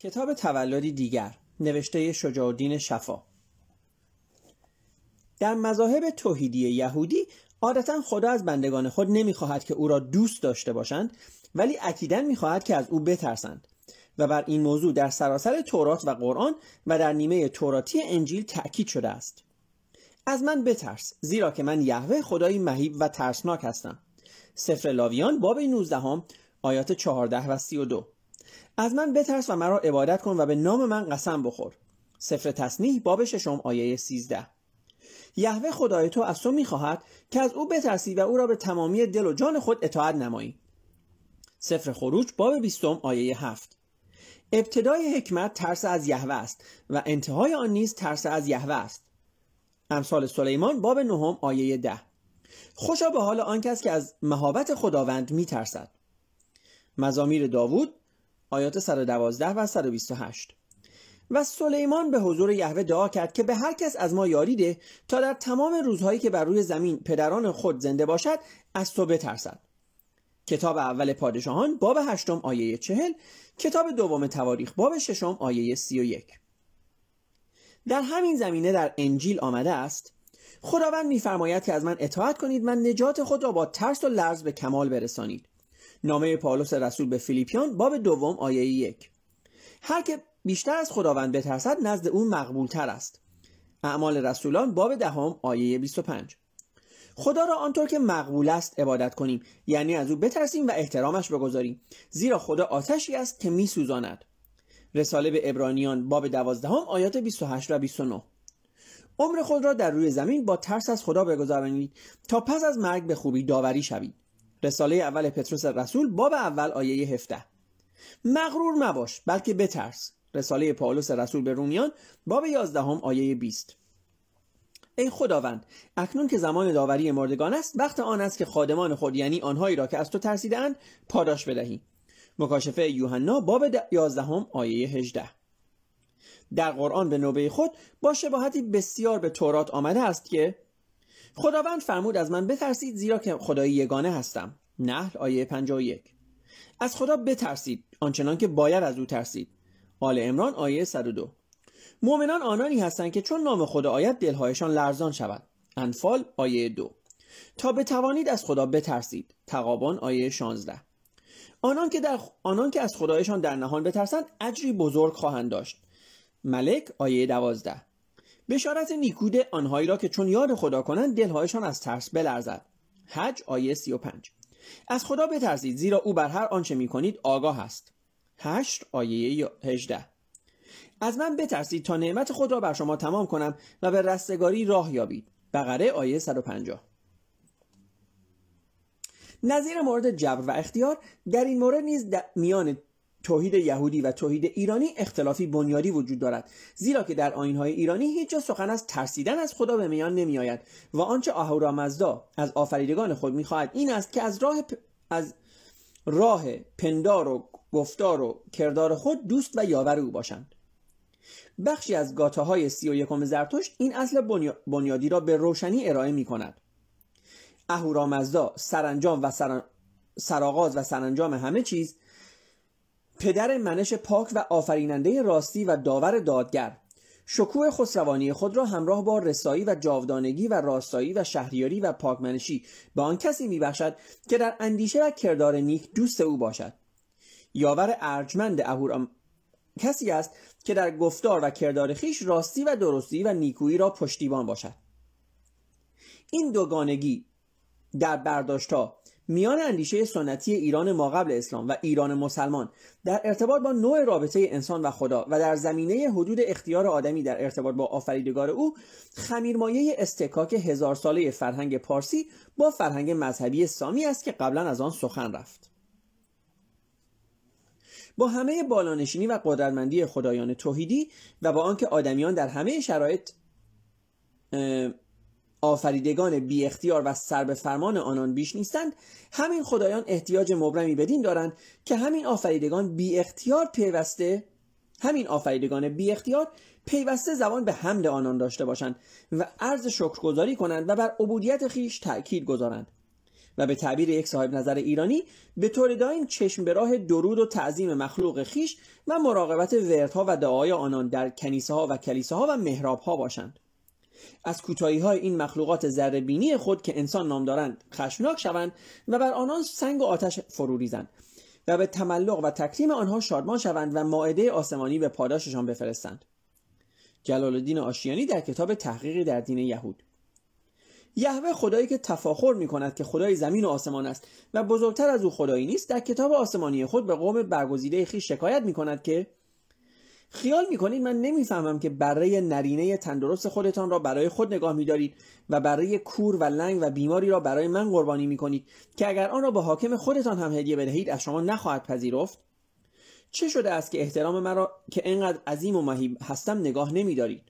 کتاب تولدی دیگر نوشته شجاع الدین شفا. در مذاهب توحیدی یهودی عادتا خدا از بندگان خود نمی‌خواهد که او را دوست داشته باشند ولی اکیدا می‌خواهد که از او بترسند. و بر این موضوع در سراسر تورات و قرآن و در نیمه توراتی انجیل تأکید شده است. از من بترس زیرا که من یهوه خدایی مهیب و ترسناک هستم. سفر لاویان باب 19 آیات 14 و 32 از من بترس و مرا عبادت کن و به نام من قسم بخور. سفر تصنیح باب ششم آیه 13 یهوه خدای تو از تو می‌خواهد که از او بترسی و او را به تمامی دل و جان خود اطاعت نمایی. سفر خروج باب 20 آیه 7 ابتدای حکمت ترس از یهوه است و انتهای آن نیز ترس از یهوه است. امثال سلیمان باب نهم آیه ده. خوشا به حال آن کس که از مهابت خداوند میترسد. مزامیر داوود آیات 112 و 128 و سلیمان به حضور یهوه دعا کرد که به هر کس از ما یاری ده تا در تمام روزهایی که بر روی زمین پدران خود زنده باشد از تو بترسد. کتاب اول پادشاهان باب هشتم آیه چهل. کتاب دوم تواریخ باب ششم آیه سی و یک. در همین زمینه در انجیل آمده است خداوند میفرماید که از من اطاعت کنید من نجات خود را با ترس و لرز به کمال برسانید. نامه پاولوس رسول به فیلیپیان باب دوم آیه یک. هر که بیشتر از خداوند بترسد نزد او مقبول تر است. اعمال رسولان باب دهم آیه 25 خدا را آنطور که مقبول است عبادت کنیم یعنی از او بترسیم و احترامش بگذاریم زیرا خدا آتشی است که میسوزاند. رساله به ابرانیان باب دوازدهم آیات 28 و 29 عمر خود را در روی زمین با ترس از خدا بگذارانید تا پس از مرگ به خوبی داوری شوید. رساله اول پتروس رسول باب اول آیه 17 مغرور مباش بلکه بترس. رساله پاولوس رسول به رومیان باب 11 آیه 20 ای خداوند اکنون که زمان داوری مردگان است وقت آن است که خادمان خود یعنی آنهایی را که از تو ترسیدند پاداش بدهی. مکاشفه یوحنا باب 11 آیه 18 در قرآن به نوبه خود با شباهتی بسیار به تورات آمده است که خداوند فرمود از من بترسید زیرا که خدایی یگانه هستم. نحل آیه 51 از خدا بترسید آنچنان که باید از او ترسید. آل امران آیه 102 مؤمنان آنانی هستند که چون نام خدا آید دلهایشان لرزان شود انفال آیه 2 تا بتوانید از خدا بترسید. تقابان آیه 16 آنان که, در آنان که از خدایشان در نهان بترسند اجری بزرگ خواهند داشت. ملک آیه 12 بشارت نیکود آنهایی را که چون یاد خدا کنند دلهایشان از ترس بلرزد. حج آیه 35 از خدا بترسید زیرا او بر هر آنچه می کنید آگاه است. هشت آیه 18 از من بترسید تا نعمت خود را بر شما تمام کنم و به رستگاری راه یابید. بقره آیه 150 نظیر مورد جبر و اختیار. در این مورد نیز میان توحید یهودی و توحید ایرانی اختلافی بنیادی وجود دارد زیرا که در آینهای ایرانی هیچ جا سخن از ترسیدن از خدا به میان نمیآید و آنچه مزدا از آفریدگان خود می‌خواهد این است که از راه از راه پندار و گفتار و کردار خود دوست و یاور او باشند. بخشی از گاته های سی و یکم زرتشت این اصل بنیادی را به روشنی ارائه می کند اهورامزدا سرانجام و سر... سرآغاز و سرانجام همه چیز پدر منش پاک و آفریننده راستی و داور دادگر. شکوه خسروانی خود را همراه با رسایی و جاودانگی و راستایی و شهریاری و پاکمنشی به آن کسی میبخشد که در اندیشه و کردار نیک دوست او باشد. یاور ارجمند اهورام کسی است که در گفتار و کردار خیش راستی و درستی و نیکویی را پشتیبان باشد. این دوگانگی در برداشتها میان اندیشه سنتی ایران ما قبل اسلام و ایران مسلمان در ارتباط با نوع رابطه انسان و خدا و در زمینه حدود اختیار آدمی در ارتباط با آفریدگار او خمیرمایه استکاک هزار ساله فرهنگ پارسی با فرهنگ مذهبی سامی است که قبلا از آن سخن رفت. با همه بالانشینی و قدرتمندی خدایان توحیدی و با آنکه آدمیان در همه شرایط آفریدگان بی اختیار و سر به فرمان آنان بیش نیستند همین خدایان احتیاج مبرمی بدین دارند که همین آفریدگان بی اختیار پیوسته همین آفریدگان بی اختیار پیوسته زبان به حمد آنان داشته باشند و عرض شکرگزاری کنند و بر عبودیت خیش تأکید گذارند. و به تعبیر یک صاحب نظر ایرانی به طور دائم چشم به راه درود و تعظیم مخلوق خیش و مراقبت وردها و دعای آنان در کنیسه ها و کلیسه ها و محراب ها باشند. از کوتاهی های این مخلوقات ذره خود که انسان نام دارند خشمناک شوند و بر آنان سنگ و آتش فرو ریزند و به تملق و تکریم آنها شادمان شوند و ماعده آسمانی به پاداششان بفرستند. جلال الدین آشیانی در کتاب تحقیقی در دین یهود. یهوه خدایی که تفاخر می کند که خدای زمین و آسمان است و بزرگتر از او خدایی نیست در کتاب آسمانی خود به قوم برگزیده خیش شکایت می کند که خیال می‌کنید من نمی‌فهمم که برای نرینه تندرست خودتان را برای خود نگاه میدارید و برای کور و لنگ و بیماری را برای من قربانی می‌کنید که اگر آن را به حاکم خودتان هم هدیه بدهید از شما نخواهد پذیرفت؟ چه شده است که احترام مرا که انقدر عظیم و مهیب هستم نگاه نمیدارید؟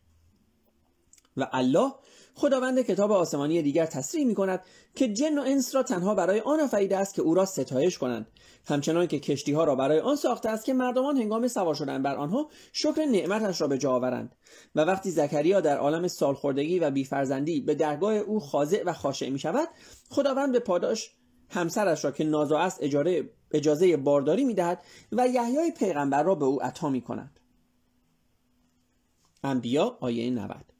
و الله خداوند کتاب آسمانی دیگر تصریح می کند که جن و انس را تنها برای آن آفریده است که او را ستایش کنند. همچنان که کشتی ها را برای آن ساخته است که مردمان هنگام سوار شدن بر آنها شکر نعمتش را به جا آورند. و وقتی زکریا در عالم سالخوردگی و بیفرزندی به درگاه او خاضع و خاشع می شود خداوند به پاداش همسرش را که نازا است اجاره اجازه بارداری می دهد و یحیای پیغمبر را به او عطا می کند انبیا آیه 90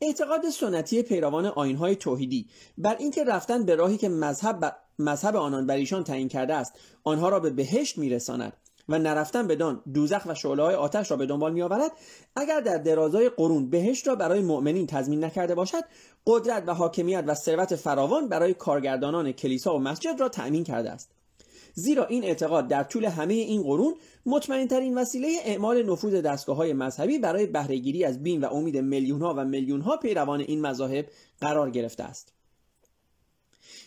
اعتقاد سنتی پیروان آینهای توحیدی بر اینکه رفتن به راهی که مذهب, مذهب آنان بر ایشان تعیین کرده است آنها را به بهشت میرساند و نرفتن بدان دوزخ و شعله های آتش را به دنبال میآورد. اگر در درازای قرون بهشت را برای مؤمنین تضمین نکرده باشد قدرت و حاکمیت و ثروت فراوان برای کارگردانان کلیسا و مسجد را تأمین کرده است. زیرا این اعتقاد در طول همه این قرون مطمئن ترین وسیله اعمال نفوذ دستگاه های مذهبی برای بهرهگیری از بین و امید میلیون ها و میلیون ها پیروان این مذاهب قرار گرفته است.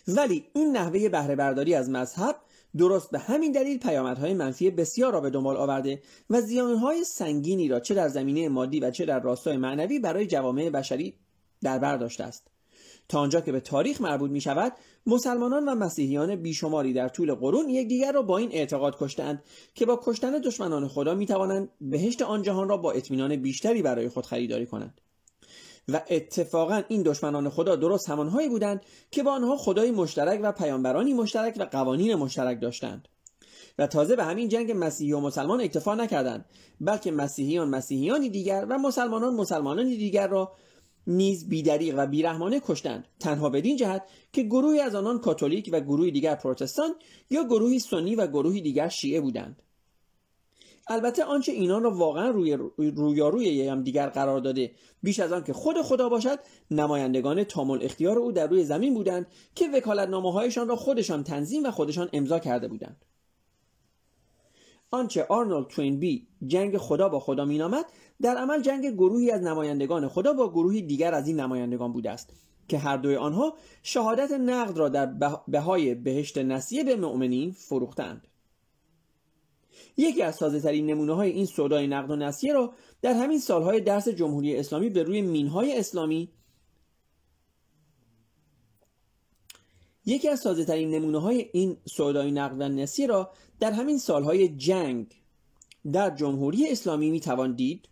ولی این نحوه بهره برداری از مذهب درست به همین دلیل پیامدهای منفی بسیار را به دنبال آورده و زیانهای سنگینی را چه در زمینه مادی و چه در راستای معنوی برای جوامع بشری در بر داشته است. تا آنجا که به تاریخ مربوط می شود مسلمانان و مسیحیان بیشماری در طول قرون یکدیگر را با این اعتقاد کشتند که با کشتن دشمنان خدا می توانند بهشت آن جهان را با اطمینان بیشتری برای خود خریداری کنند. و اتفاقا این دشمنان خدا درست همانهایی بودند که با آنها خدای مشترک و پیامبرانی مشترک و قوانین مشترک داشتند. و تازه به همین جنگ مسیحی و مسلمان اکتفا نکردند بلکه مسیحیان مسیحیانی دیگر و مسلمانان مسلمانانی دیگر را نیز بیدریق و بیرحمانه کشتند تنها بدین جهت که گروهی از آنان کاتولیک و گروهی دیگر پروتستان یا گروهی سنی و گروهی دیگر شیعه بودند. البته آنچه اینان را واقعا روی رویاروی هم دیگر قرار داده بیش از آن که خود خدا باشد نمایندگان تامل اختیار او در روی زمین بودند که وکالتنامه هایشان را خودشان تنظیم و خودشان امضا کرده بودند. آنچه آرنولد توینبی جنگ خدا با خدا مینامد در عمل جنگ گروهی از نمایندگان خدا با گروهی دیگر از این نمایندگان بوده است که هر دوی آنها شهادت نقد را در بهای بهشت نسیه به مؤمنین فروختند. یکی از تازه ترین نمونه های این سودای نقد و نسیه را در همین سالهای درس جمهوری اسلامی به روی مینهای اسلامی یکی از تازه ترین نمونه های این سودای نقد و نسیه را در همین سالهای جنگ در جمهوری اسلامی می توان دید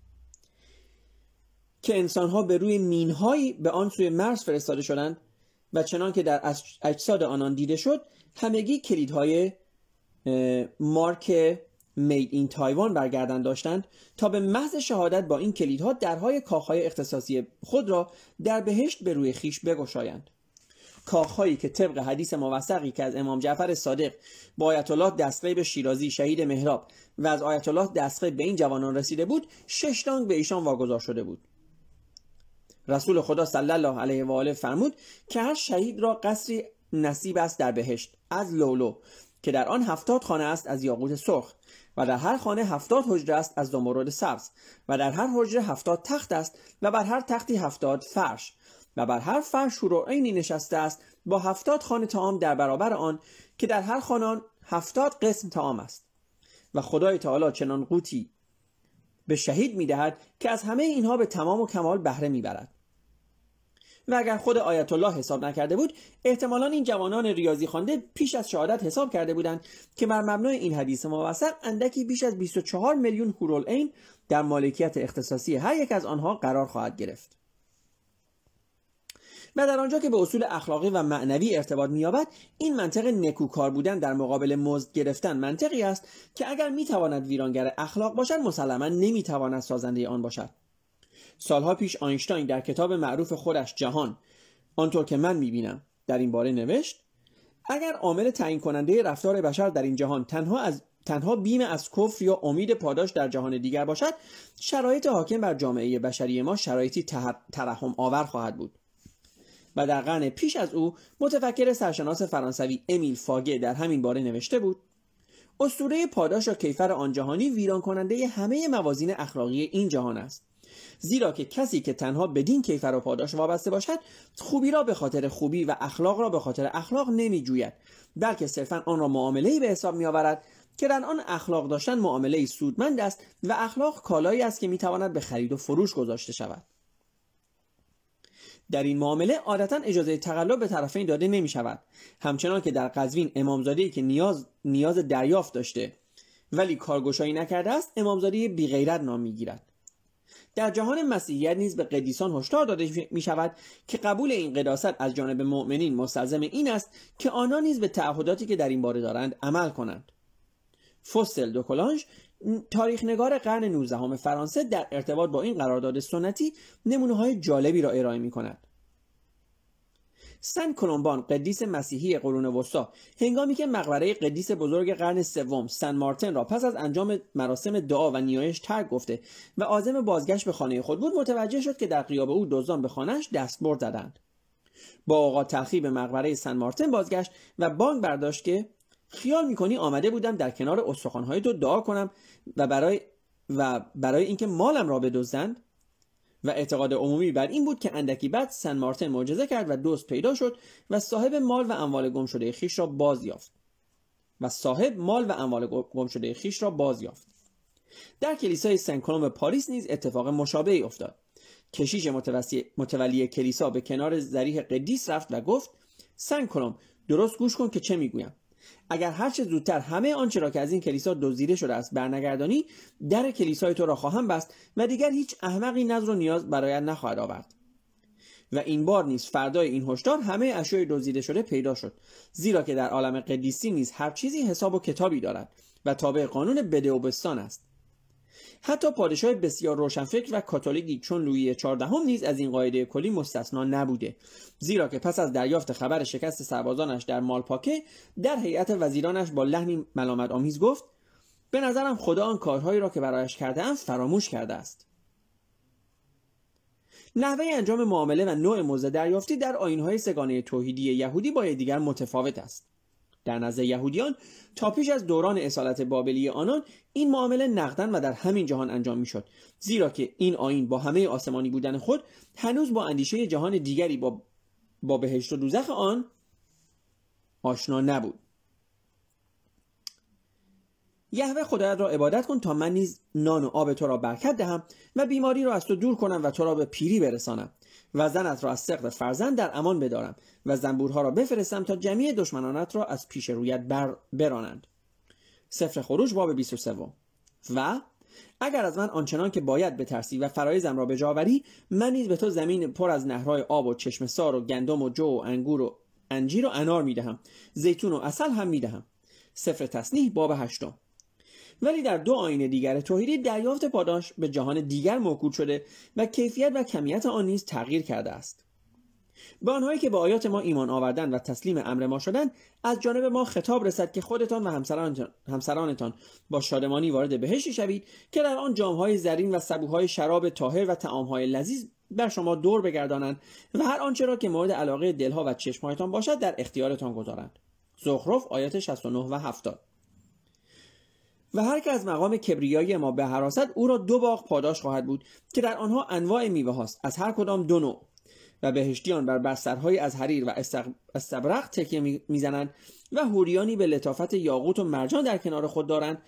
که انسانها به روی مینهایی به آن سوی مرز فرستاده شدند و چنان که در اجساد آنان دیده شد همگی کلیدهای مارک مید این تایوان برگردن داشتند تا به محض شهادت با این کلیدها درهای کاخهای اختصاصی خود را در بهشت به روی خیش بگشایند. کاخهایی که طبق حدیث موثقی که از امام جعفر صادق با آیت الله دستقیب شیرازی شهید مهراب و از آیت الله دستقیب به این جوانان رسیده بود شش دانگ به ایشان واگذار شده بود. رسول خدا صلی الله علیه و آله فرمود که هر شهید را قصری نصیب است در بهشت از لولو که در آن هفتاد خانه است از یاقوت سرخ و در هر خانه هفتاد حجره است از زمرد سبز و در هر حجره هفتاد تخت است و بر هر تختی هفتاد فرش. و بر هر فرش عینی نشسته است با هفتاد خانه تعام در برابر آن که در هر خانه هفتاد قسم تعام است. و خدای تعالی چنان قوتی به شهید می‌دهد که از همه اینها به تمام و کمال بهره می‌برد. و اگر خود آیت الله حساب نکرده بود احتمالا این جوانان ریاضی خوانده پیش از شهادت حساب کرده بودند که بر مبنای این حدیث موثق اندکی بیش از 24 میلیون هورالعین در مالکیت اختصاصی هر یک از آنها قرار خواهد گرفت. و در آنجا که به اصول اخلاقی و معنوی ارتباط مییابد این منطق نکوکار بودن در مقابل مزد گرفتن منطقی است که اگر می‌تواند ویرانگر اخلاق باشد مسلما نمی‌تواند سازنده آن باشد. سالها پیش آینشتاین در کتاب معروف خودش جهان آنطور که من می‌بینم در این باره نوشت اگر عامل تعیین کننده رفتار بشر در این جهان تنها از تنها بیم از کفر یا امید پاداش در جهان دیگر باشد شرایط حاکم بر جامعه بشری ما شرایطی ترحم آور خواهد بود. و در قرن پیش از او متفکر سرشناس فرانسوی امیل فاگه در همین باره نوشته بود اسطوره پاداش و کیفر آن جهانی ویران کننده همه موازین اخلاقی این جهان است. زیرا که کسی که تنها بدین کیفر و پاداش وابسته باشد خوبی را به خاطر خوبی و اخلاق را به خاطر اخلاق نمی جوید بلکه صرفا آن را معامله به حساب می آورد که در آن اخلاق داشتن معامله سودمند است و اخلاق کالایی است که می‌تواند به خرید و فروش گذاشته شود. در این معامله عادتا اجازه تقلب به طرفین داده نمی شود همچنان که در قزوین امامزاده که نیاز, نیاز دریافت داشته ولی کارگشایی نکرده است امامزاده بیغیرت نام می‌گیرد. در جهان مسیحیت نیز به قدیسان هشدار داده می شود که قبول این قداست از جانب مؤمنین مستلزم این است که آنها نیز به تعهداتی که در این باره دارند عمل کنند. فوسل دو کلانج تاریخ نگار قرن 19 فرانسه در ارتباط با این قرارداد سنتی نمونه های جالبی را ارائه می کند. سن کلمبان قدیس مسیحی قرون وسطا هنگامی که مقبره قدیس بزرگ قرن سوم سن مارتن را پس از انجام مراسم دعا و نیایش ترک گفته و عازم بازگشت به خانه خود بود متوجه شد که در قیاب او دزدان به خانهاش دستبرد زدند با آقا تلخی به مقبره سن مارتن بازگشت و بانک برداشت که خیال می‌کنی آمده بودم در کنار استخوانهای تو دعا کنم و برای و برای اینکه مالم را بدزدند و اعتقاد عمومی بر این بود که اندکی بعد سن مارتن معجزه کرد و دوست پیدا شد و صاحب مال و اموال گم شده خیش را باز یافت. و صاحب مال و اموال گم شده خیش را باز یافت. در کلیسای سن کلوم پاریس نیز اتفاق مشابهی افتاد. کشیش متولی کلیسا به کنار ذریح قدیس رفت و گفت سن کلوم درست گوش کن که چه می‌گویم؟ اگر هر چه زودتر همه آنچه را که از این کلیسا دزدیده شده است برنگردانی در کلیسای تو را خواهم بست و دیگر هیچ احمقی نظر و نیاز برایت نخواهد آورد. و این بار نیز فردای این هشدار همه اشیاء دزدیده شده پیدا شد زیرا که در عالم قدیسی نیز هر چیزی حساب و کتابی دارد و تابع قانون بده و بستان است. حتی پادشاه بسیار روشنفکر و کاتولیکی چون لویی چهاردهم نیز از این قاعده کلی مستثنا نبوده. زیرا که پس از دریافت خبر شکست سربازانش در مالپاکه در هیئت وزیرانش با لحنی ملامت آمیز گفت به نظرم خدا آن کارهایی را که برایش کرده فراموش کرده است. نحوه انجام معامله و نوع موزه دریافتی در آینهای سگانه توحیدی یهودی با دیگر متفاوت است. در نزد یهودیان تا پیش از دوران اصالت بابلی آنان این معامله نقدن و در همین جهان انجام می‌شد. زیرا که این آین با همه آسمانی بودن خود هنوز با اندیشه جهان دیگری با, با بهشت و دوزخ آن آشنا نبود. یهوه خدایت را عبادت کن تا من نیز نان و آب تو را برکت دهم و بیماری را از تو دور کنم و تو را به پیری برسانم. و زنت را از سقط فرزند در امان بدارم و زنبورها را بفرستم تا جمعی دشمنانت را از پیش رویت بر برانند. سفر خروج باب 23 و اگر از من آنچنان که باید بترسی و فرایزم را به جاوری من نیز به تو زمین پر از نهرهای آب و چشم سار و گندم و جو و انگور و انجیر و انار می‌دهم. زیتون و اصل هم می‌دهم. سفر تصنیح باب هشتم. ولی در دو آین دیگر توحیدی دریافت پاداش به جهان دیگر موکول شده و کیفیت و کمیت آن نیز تغییر کرده است. به آنهایی که به آیات ما ایمان آوردن و تسلیم امر ما شدن از جانب ما خطاب رسد که خودتان و همسرانتان با شادمانی وارد بهشتی شوید که در آن جامهای زرین و سبوهای شراب تاهر و تعامهای لذیذ بر شما دور بگردانند و هر آنچه را که مورد علاقه دلها و چشمهایتان باشد در اختیارتان گذارند. زخرف آیات 69 و 70 و هر که از مقام کبریایی ما به حراست او را دو باغ پاداش خواهد بود که در آنها انواع میوه هاست از هر کدام دو نوع. و بهشتیان بر بسترهایی از حریر و استبرق تکیه می‌زنند و هوریانی به لطافت یاقوت و مرجان در کنار خود دارند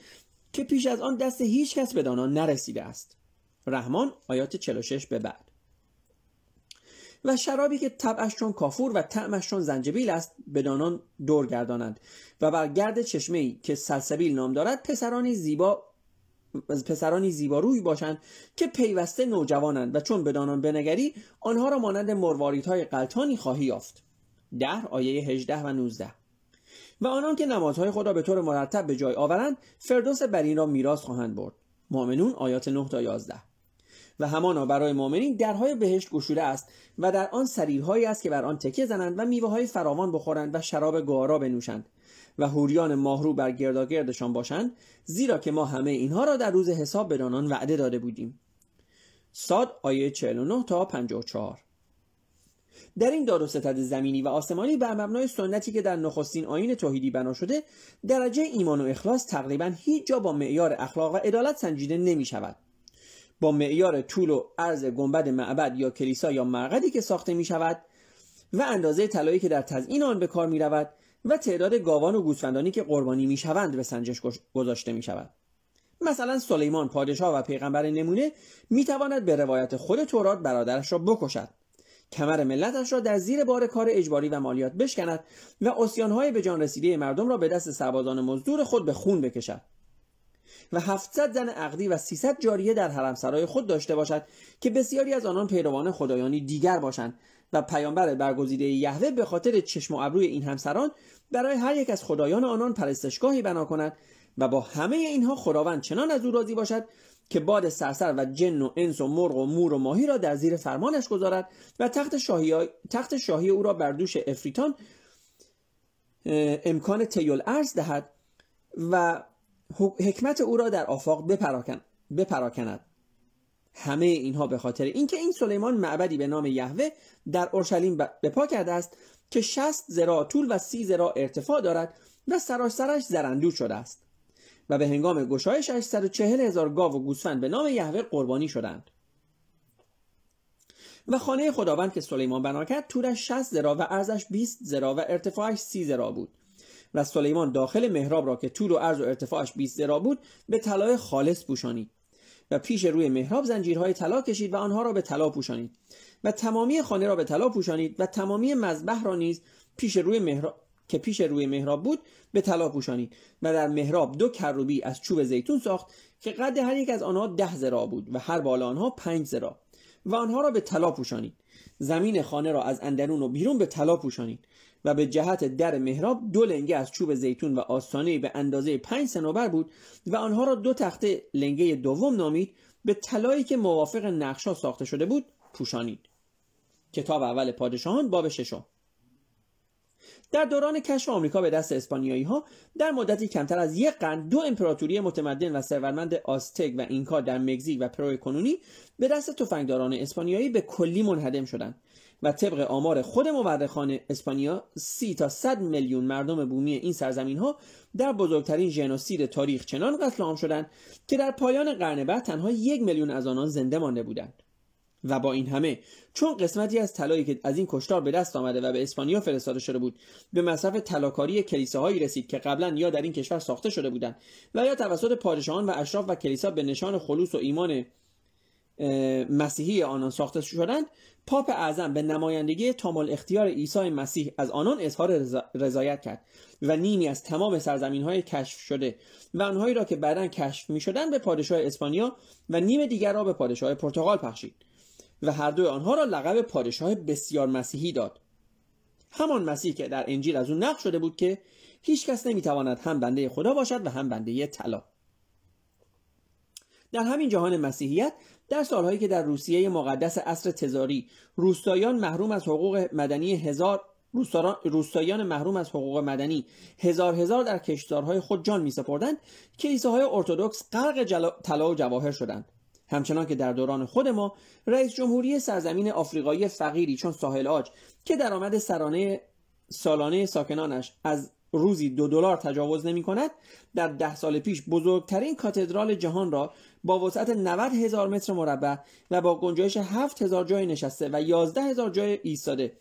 که پیش از آن دست هیچ کس به دانا نرسیده است. رحمان آیات 46 به بعد. و شرابی که طبعش چون کافور و طعمش چون زنجبیل است به دانان دور گردانند. و بر گرد چشمه ای که سلسبیل نام دارد پسرانی زیبا پسرانی زیباروی باشند که پیوسته نوجوانند و چون بدانان بنگری آنها را مانند مرواریدهای قلتانی خواهی یافت. ده آیه 18 و 19 و آنان که نمازهای خود را به طور مرتب به جای آورند فردوس بر این را میراث خواهند برد. مؤمنون آیات 9 تا 11 و همانا برای مؤمنین درهای بهشت گشوده است و در آن سریرهایی است که بر آن تکیه زنند و میوه های فراوان بخورند و شراب گوارا بنوشند و هوریان ماهرو بر گرداگردشان باشند زیرا که ما همه اینها را در روز حساب به آنان وعده داده بودیم. ساد آیه 49 تا 54 در این داد و ستد زمینی و آسمانی بر مبنای سنتی که در نخستین آین توحیدی بنا شده درجه ایمان و اخلاص تقریبا هیچ جا با معیار اخلاق و عدالت سنجیده نمی شود با معیار طول و عرض گنبد معبد یا کلیسا یا مرقدی که ساخته می شود و اندازه طلایی که در تزیین آن به کار می رود و تعداد گاوان و گوسفندانی که قربانی می شوند به سنجش گذاشته می شود مثلا سلیمان پادشاه و پیغمبر نمونه می تواند به روایت خود تورات برادرش را بکشد. کمر ملتش را در زیر بار کار اجباری و مالیات بشکند و اسیانهای به جان رسیده مردم را به دست سربازان مزدور خود به خون بکشد. و 700 زن عقدی و 300 جاریه در حرمسرای خود داشته باشد که بسیاری از آنان پیروان خدایانی دیگر باشند و پیامبر برگزیده یهوه به خاطر چشم و ابروی این همسران برای هر یک از خدایان آنان پرستشگاهی بنا کند و با همه اینها خداوند چنان از او راضی باشد که باد سرسر و جن و انس و مرغ و مور و ماهی را در زیر فرمانش گذارد و تخت شاهی, تخت شاهی او را بر دوش افریتان امکان تیل ارز دهد و حکمت او را در آفاق بپراکن بپراکند. همه اینها به خاطر اینکه این سلیمان معبدی به نام یهوه در اورشلیم بپا کرده است که 60 زرا طول و 30 زرا ارتفاع دارد و سراسرش زرندود شده است و به هنگام گشایش 840 هزار گاو و گوسفند به نام یهوه قربانی شدند. و خانه خداوند که سلیمان بنا کرد طولش 60 زرا و عرضش 20 زرا و ارتفاعش 30 زرا بود. و سلیمان داخل محراب را که طول و عرض و ارتفاعش 20 زرا بود به طلای خالص پوشانید و پیش روی محراب زنجیرهای طلا کشید و آنها را به طلا پوشانید و تمامی خانه را به طلا پوشانید و تمامی مذبح را نیز پیش روی محراب که پیش روی محراب بود به طلا پوشانید و در محراب دو کروبی از چوب زیتون ساخت که قد هر یک از آنها ده زرا بود و هر بالا آنها پنج زرا و آنها را به طلا پوشانید. زمین خانه را از اندرون و بیرون به طلا پوشانید. و به جهت در محراب دو لنگه از چوب زیتون و آستانه به اندازه پنج سنوبر بود و آنها را دو تخته لنگه دوم نامید به طلایی که موافق نقشا ساخته شده بود پوشانید. کتاب اول پادشاهان باب ششم. در دوران کشف آمریکا به دست اسپانیایی ها در مدتی کمتر از یک قرن دو امپراتوری متمدن و ثروتمند آستک و اینکا در مکزیک و پرو کنونی به دست تفنگداران اسپانیایی به کلی منهدم شدند. و طبق آمار خود مورخان اسپانیا سی تا 100 میلیون مردم بومی این سرزمین ها در بزرگترین ژنوسید تاریخ چنان قتل عام شدند که در پایان قرن بعد تنها یک میلیون از آنان زنده مانده بودند. و با این همه چون قسمتی از طلایی که از این کشتار به دست آمده و به اسپانیا فرستاده شده بود به مصرف طلاکاری کلیساهایی رسید که قبلا یا در این کشور ساخته شده بودند و یا توسط پادشاهان و اشراف و کلیسا به نشان خلوص و ایمان مسیحی آنان ساخته شدند پاپ اعظم به نمایندگی تامل اختیار عیسی مسیح از آنان اظهار رضایت کرد و نیمی از تمام سرزمین های کشف شده و آنهایی را که بعدا کشف می شدن به پادشاه اسپانیا و نیم دیگر را به پادشاه پرتغال پخشید و هر دو آنها را لقب پادشاه بسیار مسیحی داد. همان مسیح که در انجیل از اون نقل شده بود که هیچ کس نمی‌تواند هم بنده خدا باشد و هم بنده طلا. در همین جهان مسیحیت در سالهایی که در روسیه مقدس عصر تزاری روستایان محروم از حقوق مدنی هزار روستایان محروم از حقوق مدنی هزار هزار در کشتارهای خود جان می سپردند کلیساهای ارتودکس غرق طلا و جواهر شدند. همچنان که در دوران خود ما رئیس جمهوری سرزمین آفریقایی فقیری چون ساحل آج که درآمد سرانه سالانه ساکنانش از روزی دو دلار تجاوز نمی کند در ده سال پیش بزرگترین کاتدرال جهان را با وسعت 90 هزار متر مربع و با گنجایش 7 هزار جای نشسته و 11 هزار جای ایستاده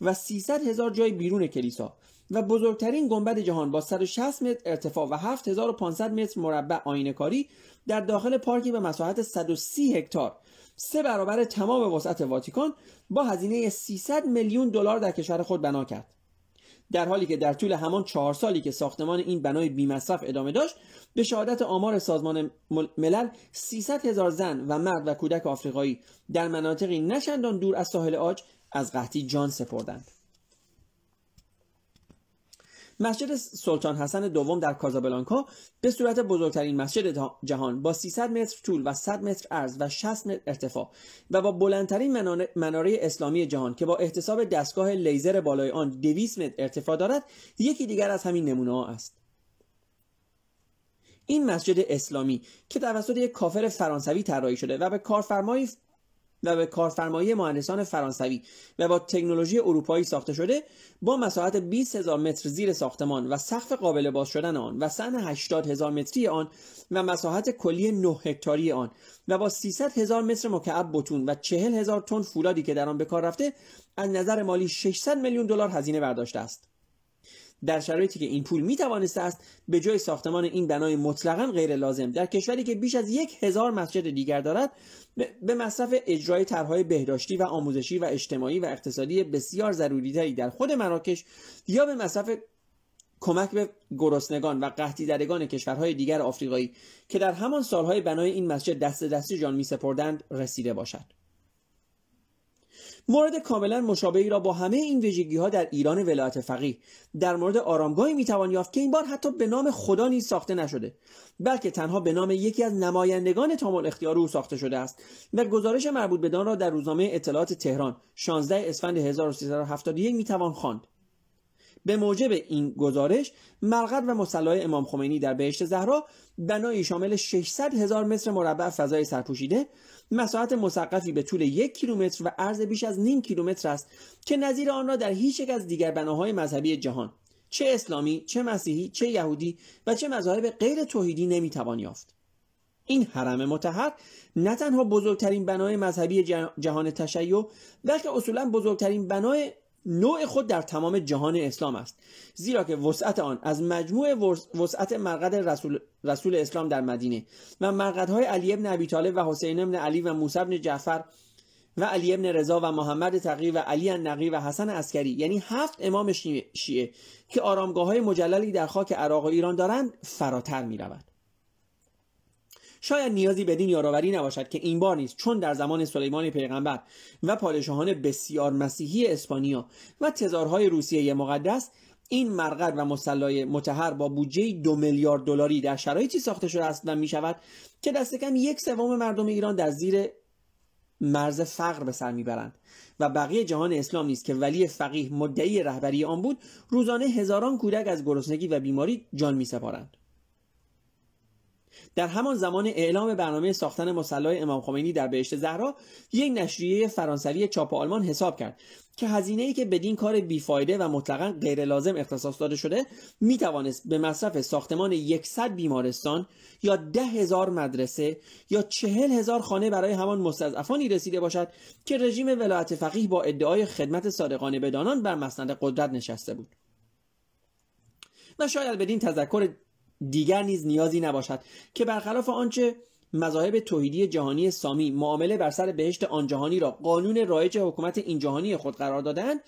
و 300 هزار جای بیرون کلیسا و بزرگترین گنبد جهان با 160 متر ارتفاع و 7500 متر مربع آینه کاری در داخل پارکی به مساحت 130 هکتار. سه برابر تمام وسعت واتیکان با هزینه 300 میلیون دلار در کشور خود بنا کرد. در حالی که در طول همان چهار سالی که ساختمان این بنای بیمصرف ادامه داشت به شهادت آمار سازمان ملل 300 هزار زن و مرد و کودک آفریقایی در مناطقی نچندان دور از ساحل آج از قحطی جان سپردند. مسجد سلطان حسن دوم در کازابلانکا به صورت بزرگترین مسجد جهان با 300 متر طول و 100 متر عرض و 60 متر ارتفاع و با بلندترین مناره اسلامی جهان که با احتساب دستگاه لیزر بالای آن 200 متر ارتفاع دارد یکی دیگر از همین نمونه ها است. این مسجد اسلامی که توسط یک کافر فرانسوی طراحی شده و به کارفرمای و به کارفرمایی مهندسان فرانسوی و با تکنولوژی اروپایی ساخته شده با مساحت 20 هزار متر زیر ساختمان و سقف قابل باز شدن آن و سن 80 هزار متری آن و مساحت کلی 9 هکتاری آن و با 300 هزار متر مکعب بتون و 40 هزار تن فولادی که در آن به کار رفته از نظر مالی 600 میلیون دلار هزینه برداشته است. در شرایطی که این پول می توانسته است به جای ساختمان این بنای مطلقا غیر لازم. در کشوری که بیش از یک هزار مسجد دیگر دارد به مصرف اجرای طرحهای بهداشتی و آموزشی و اجتماعی و اقتصادی بسیار ضروری در خود مراکش یا به مصرف کمک به گرسنگان و قحطی زدگان کشورهای دیگر آفریقایی که در همان سالهای بنای این مسجد دست دستی جان می سپردند رسیده باشد. مورد کاملا مشابهی را با همه این ویژگی ها در ایران ولایت فقیه. در مورد آرامگاهی می‌توان یافت که این بار حتی به نام خدا نیز ساخته نشده بلکه تنها به نام یکی از نمایندگان تامل اختیار او ساخته شده است و گزارش مربوط به را در روزنامه اطلاعات تهران 16 اسفند 1371 می‌توان خواند. به موجب این گزارش مرقد و مسلای امام خمینی در بهشت زهرا بنایی شامل 600 هزار متر مربع فضای سرپوشیده مساحت مسقفی به طول یک کیلومتر و عرض بیش از نیم کیلومتر است که نظیر آن را در هیچ یک از دیگر بناهای مذهبی جهان چه اسلامی چه مسیحی چه یهودی و چه مذاهب غیر توحیدی نمی‌توان یافت. این حرم متحر نه تنها بزرگترین بنای مذهبی جهان تشیع بلکه اصولا بزرگترین بنای نوع خود در تمام جهان اسلام است زیرا که وسعت آن از مجموع وسعت مرقد رسول, رسول اسلام در مدینه و مرقدهای علی ابن ابی طالب و حسین ابن علی و موسی ابن جعفر و علی ابن رضا و محمد تقی و علی النقی و حسن عسکری یعنی هفت امام شیعه که آرامگاه های مجللی در خاک عراق و ایران دارند فراتر می رود. شاید نیازی بدین یاروری نباشد که این بار نیست چون در زمان سلیمان پیغمبر و پادشاهان بسیار مسیحی اسپانیا و تزارهای روسیه مقدس این مرقد و مسلای متحر با بودجه دو میلیارد دلاری در شرایطی ساخته شده است و می شود که دست کم یک سوم مردم ایران در زیر مرز فقر به سر می‌برند و بقیه جهان اسلام نیست که ولی فقیه مدعی رهبری آن بود روزانه هزاران کودک از گرسنگی و بیماری جان می سپارند. در همان زمان اعلام برنامه ساختن مصلای امام خمینی در بهشت زهرا یک نشریه فرانسوی چاپ آلمان حساب کرد که هزینه ای که بدین کار بیفایده و مطلقا غیر لازم اختصاص داده شده می توانست به مصرف ساختمان یکصد بیمارستان یا ده هزار مدرسه یا چهل هزار خانه برای همان مستضعفانی رسیده باشد که رژیم ولایت فقیه با ادعای خدمت صادقانه بدانان بر مسند قدرت نشسته بود. و شاید بدین تذکر دیگر نیز نیازی نباشد که برخلاف آنچه مذاهب توحیدی جهانی سامی معامله بر سر بهشت آن جهانی را قانون رایج حکومت این جهانی خود قرار دادند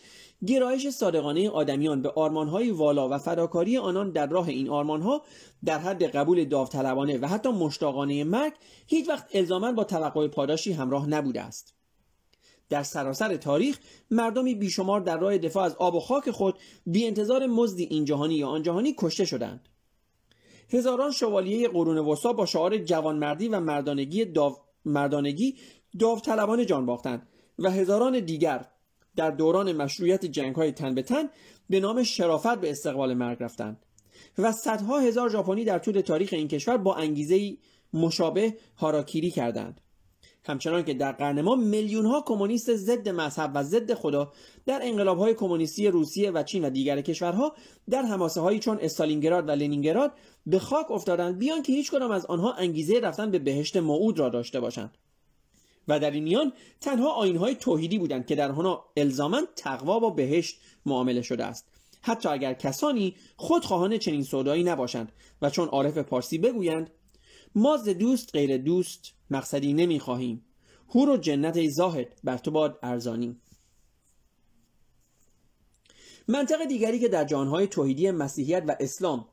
گرایش صادقانه آدمیان به آرمانهای والا و فداکاری آنان در راه این آرمانها در حد قبول داوطلبانه و حتی مشتاقانه مرگ هیچ وقت الزاما با توقع پاداشی همراه نبوده است. در سراسر تاریخ مردمی بیشمار در راه دفاع از آب و خاک خود بی انتظار مزدی این جهانی یا آن جهانی کشته شدند. هزاران شوالیه قرون وسطا با شعار جوانمردی و مردانگی داو... مردانگی داوطلبانه جان باختند و هزاران دیگر در دوران مشروعیت جنگ های تن به تن به نام شرافت به استقبال مرگ رفتند و صدها هزار ژاپنی در طول تاریخ این کشور با انگیزه مشابه هاراکیری کردند. همچنان که در قرن ما میلیون ها کمونیست ضد مذهب و ضد خدا در انقلاب های کمونیستی روسیه و چین و دیگر کشورها در حماسه هایی چون استالینگراد و لنینگراد به خاک افتادند بیان که هیچ کدام از آنها انگیزه رفتن به بهشت موعود را داشته باشند. و در این میان تنها های توحیدی بودند که در آنها الزاما تقوا با بهشت معامله شده است. حتی اگر کسانی خودخواهان چنین سودایی نباشند و چون عارف پارسی بگویند ما ز دوست غیر دوست مقصدی نمی‌خواهیم. هور و جنت ای زاهد بر تو باد ارزانی منطق دیگری که در جانهای توحیدی مسیحیت و اسلام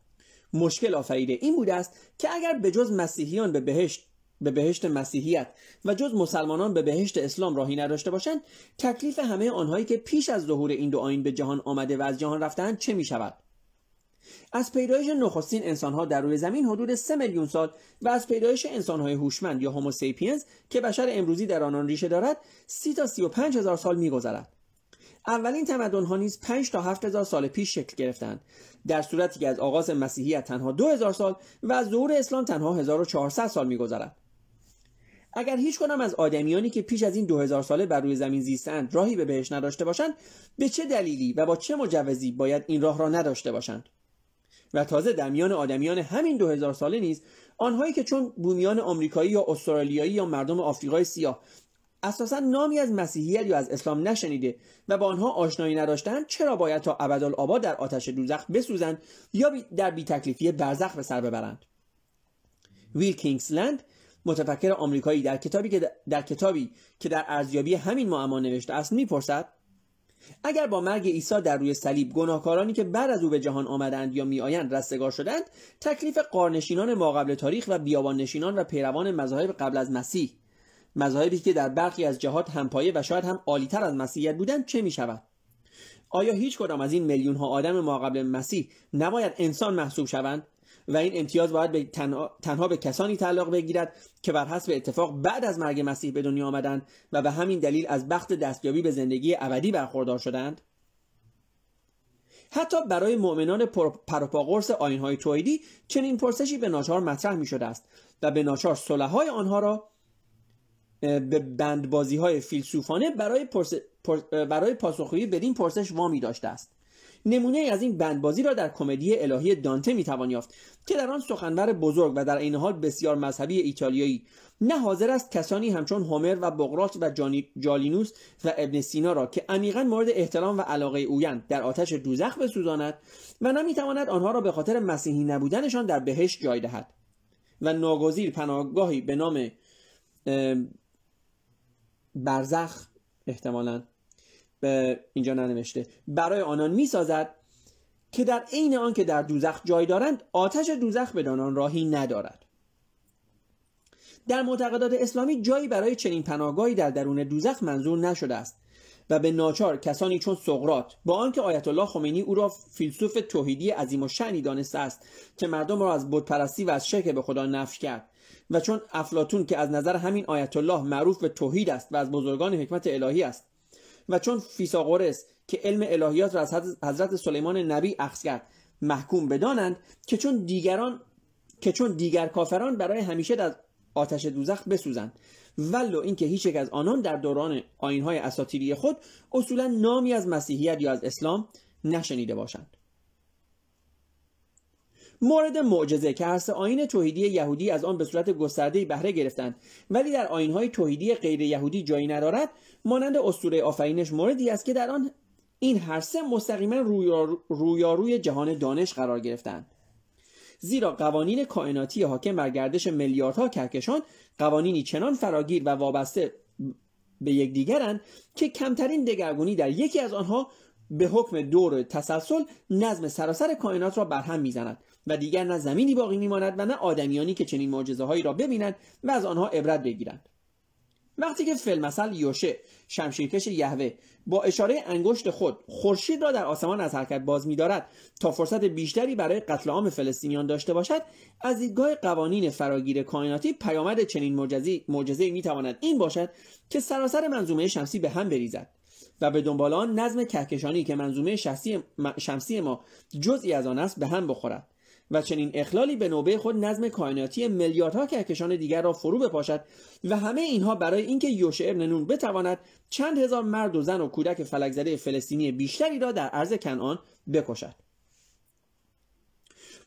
مشکل آفریده این بوده است که اگر به جز مسیحیان به بهشت به بهشت مسیحیت و جز مسلمانان به بهشت اسلام راهی نداشته باشند تکلیف همه آنهایی که پیش از ظهور این دو آین به جهان آمده و از جهان رفتند چه می شود از پیدایش نخستین انسانها در روی زمین حدود سه میلیون سال و از پیدایش انسانهای هوشمند یا هوموسیپینز که بشر امروزی در آنان ریشه دارد سی تا سی و پنج هزار سال میگذرد. اولین تمدن ها نیز 5 تا 7 هزار سال پیش شکل گرفتند. در صورتی که از آغاز مسیحیت تنها 2000 سال و از ظهور اسلام تنها 1400 سال میگذرد. اگر هیچ کنم از آدمیانی که پیش از این 2000 ساله بر روی زمین زیستند راهی به بهش نداشته باشند به چه دلیلی و با چه مجوزی باید این راه را نداشته باشند؟ و تازه در میان آدمیان همین 2000 ساله نیز آنهایی که چون بومیان آمریکایی یا استرالیایی یا مردم آفریقای سیاه اساسا نامی از مسیحیت یا از اسلام نشنیده و با آنها آشنایی نداشتند چرا باید تا ابدالآباد در آتش دوزخ بسوزند یا در بیتکلیفی برزخ به سر ببرند؟ ویل کینگسلند متفکر آمریکایی در کتابی که در کتابی که در ارزیابی همین معما نوشته است می‌پرسد اگر با مرگ عیسی در روی صلیب گناهکارانی که بعد از او به جهان آمدند یا میآیند رستگار شدند تکلیف قارنشینان ماقبل تاریخ و بیابان نشینان و پیروان مذاهب قبل از مسیح مذاهبی که در برخی از جهات همپایه و شاید هم عالیتر از مسیحیت بودند چه می شود؟ آیا هیچ کدام از این میلیون ها آدم ماقبل مسیح نباید انسان محسوب شوند و این امتیاز باید به تنها, به کسانی تعلق بگیرد که بر حسب اتفاق بعد از مرگ مسیح به دنیا آمدند و به همین دلیل از بخت دستیابی به زندگی ابدی برخوردار شدند. حتی برای مؤمنان پروپاگورس آینهای توحیدی چنین پرسشی به ناچار مطرح می شده است و به ناچار صلحای آنها را به بندبازی های فیلسوفانه برای, برای پاسخگویی بدین پرسش وامی داشته است. نمونه از این بندبازی را در کمدی الهی دانته می‌توان یافت که در آن سخنور بزرگ و در این حال بسیار مذهبی ایتالیایی. نه حاضر است کسانی همچون هومر و بغرات و جالینوس و ابن سینا را که عمیقا مورد احترام و علاقه اویند در آتش دوزخ بسوزاند و نمی‌تواند آنها را به خاطر مسیحی نبودنشان در بهشت جای دهد. و ناگزیر پناهگاهی به نام برزخ احتمالا اینجا ننوشته. برای آنان می‌سازد که در عین آن که در دوزخ جای دارند آتش دوزخ به راهی ندارد. در معتقدات اسلامی جایی برای چنین پناهگاهی در درون دوزخ منظور نشده است و به ناچار کسانی چون سقرات با آنکه آیت الله خمینی او را فیلسوف توحیدی عظیم و شعنی دانسته است که مردم را از بتپرستی و از شرک به خدا نفی کرد و چون افلاتون که از نظر همین آیت الله معروف به توحید است و از بزرگان حکمت الهی است و چون فیساغورس که علم الهیات را از حضرت سلیمان نبی اخذ کرد محکوم بدانند که چون دیگران که چون دیگر کافران برای همیشه در آتش دوزخ بسوزند. ولو اینکه هیچ یک از آنان در دوران آینهای اساطیری خود اصولا نامی از مسیحیت یا از اسلام نشنیده باشند. مورد معجزه که هر آین توحیدی یهودی از آن به صورت گسترده بهره گرفتند ولی در آینهای توحیدی غیر یهودی جایی ندارد مانند اسطوره آفرینش موردی است که در آن این هر سه مستقیما رویاروی جهان دانش قرار گرفتند. زیرا قوانین کائناتی حاکم بر گردش میلیاردها کهکشان قوانینی چنان فراگیر و وابسته به یکدیگرند که کمترین دگرگونی در یکی از آنها به حکم دور تسلسل نظم سراسر کائنات را برهم می‌زند. و دیگر نه زمینی باقی میماند و نه آدمیانی که چنین معجزه هایی را ببینند و از آنها عبرت بگیرند. وقتی که فیلمسل یوشه شمشیرکش یهوه با اشاره انگشت خود خورشید را در آسمان از حرکت باز می‌دارد تا فرصت بیشتری برای قتل عام فلسطینیان داشته باشد از دیدگاه قوانین فراگیر کائناتی پیامد چنین معجزه می‌تواند این باشد که سراسر منظومه شمسی به هم بریزد و به دنبال آن نظم کهکشانی که منظومه شمسی ما جزئی از آن است به هم بخورد. و چنین اخلالی به نوبه خود نظم کائناتی میلیاردها کهکشان دیگر را فرو بپاشد و همه اینها برای اینکه یوشع ابن نون بتواند چند هزار مرد و زن و کودک فلکزده فلسطینی بیشتری را در عرض کنعان بکشد.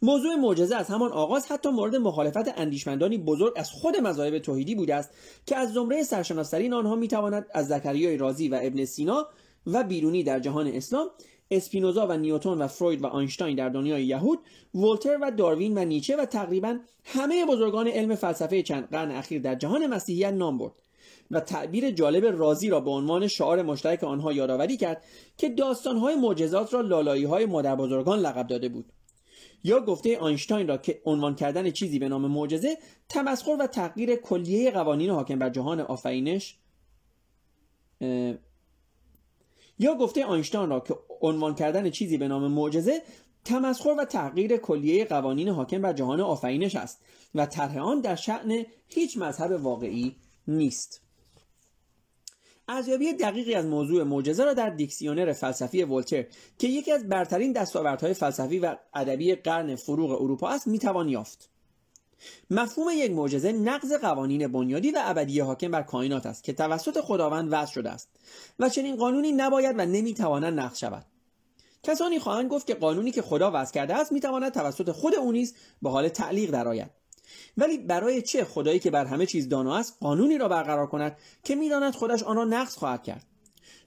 موضوع معجزه از همان آغاز حتی مورد مخالفت اندیشمندانی بزرگ از خود مذاهب توحیدی بوده است که از زمره سرشناسترین آنها می‌تواند از زکریای رازی و ابن سینا و بیرونی در جهان اسلام اسپینوزا و نیوتون و فروید و آینشتاین در دنیای یهود ولتر و داروین و نیچه و تقریبا همه بزرگان علم فلسفه چند قرن اخیر در جهان مسیحیت نام برد و تعبیر جالب رازی را به عنوان شعار مشترک آنها یادآوری کرد که داستانهای معجزات را لالایی های مادر بزرگان لقب داده بود. یا گفته آینشتاین را که عنوان کردن چیزی به نام معجزه تمسخر و تغییر کلیه قوانین حاکم بر جهان آفرینش یا گفته آینشتاین را که عنوان کردن چیزی به نام معجزه تمسخر و تغییر کلیه قوانین حاکم بر جهان آفرینش است و طرح آن در شعن هیچ مذهب واقعی نیست. ارزیابی دقیقی از موضوع معجزه را در دیکسیونر فلسفی ولتر که یکی از برترین دستاوردهای فلسفی و ادبی قرن فروغ اروپا است می‌توان یافت. مفهوم یک معجزه نقض قوانین بنیادی و ابدی حاکم بر کائنات است که توسط خداوند وضع شده است و چنین قانونی نباید و نمی‌تواند نقض شود. کسانی خواهند گفت که قانونی که خدا وضع کرده است می‌تواند توسط خود او نیز به حال تعلیق درآید. ولی برای چه خدایی که بر همه چیز دانا است قانونی را برقرار کند که می‌داند خودش آن را نقض خواهد کرد.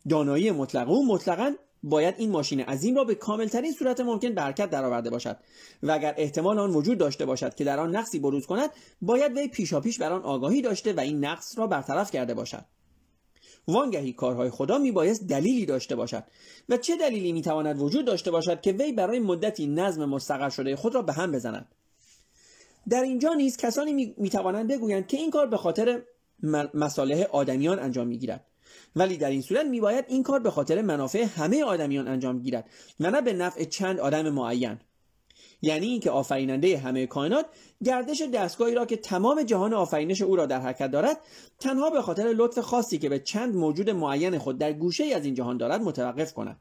دانایی مطلق او مطلقا باید این ماشین عظیم را به کاملترین صورت ممکن به حرکت درآورده باشد. و اگر احتمال آن وجود داشته باشد که در آن نقصی بروز کند باید وی پیشاپیش بر آن آگاهی داشته و این نقص را برطرف کرده باشد. وانگهی کارهای خدا میبایست دلیلی داشته باشد. و چه دلیلی می‌تواند وجود داشته باشد که وی برای مدتی نظم مستقر شده خود را به هم بزند؟ در اینجا نیز کسانی می‌توانند بگویند که این کار به خاطر مصالح آدمیان انجام می‌گیرد. ولی در این صورت میباید این کار به خاطر منافع همه آدمیان انجام گیرد و نه به نفع چند آدم معین. یعنی اینکه آفریننده همه کائنات گردش دستگاهی را که تمام جهان آفرینش او را در حرکت دارد تنها به خاطر لطف خاصی که به چند موجود معین خود در گوشه از این جهان دارد متوقف کند.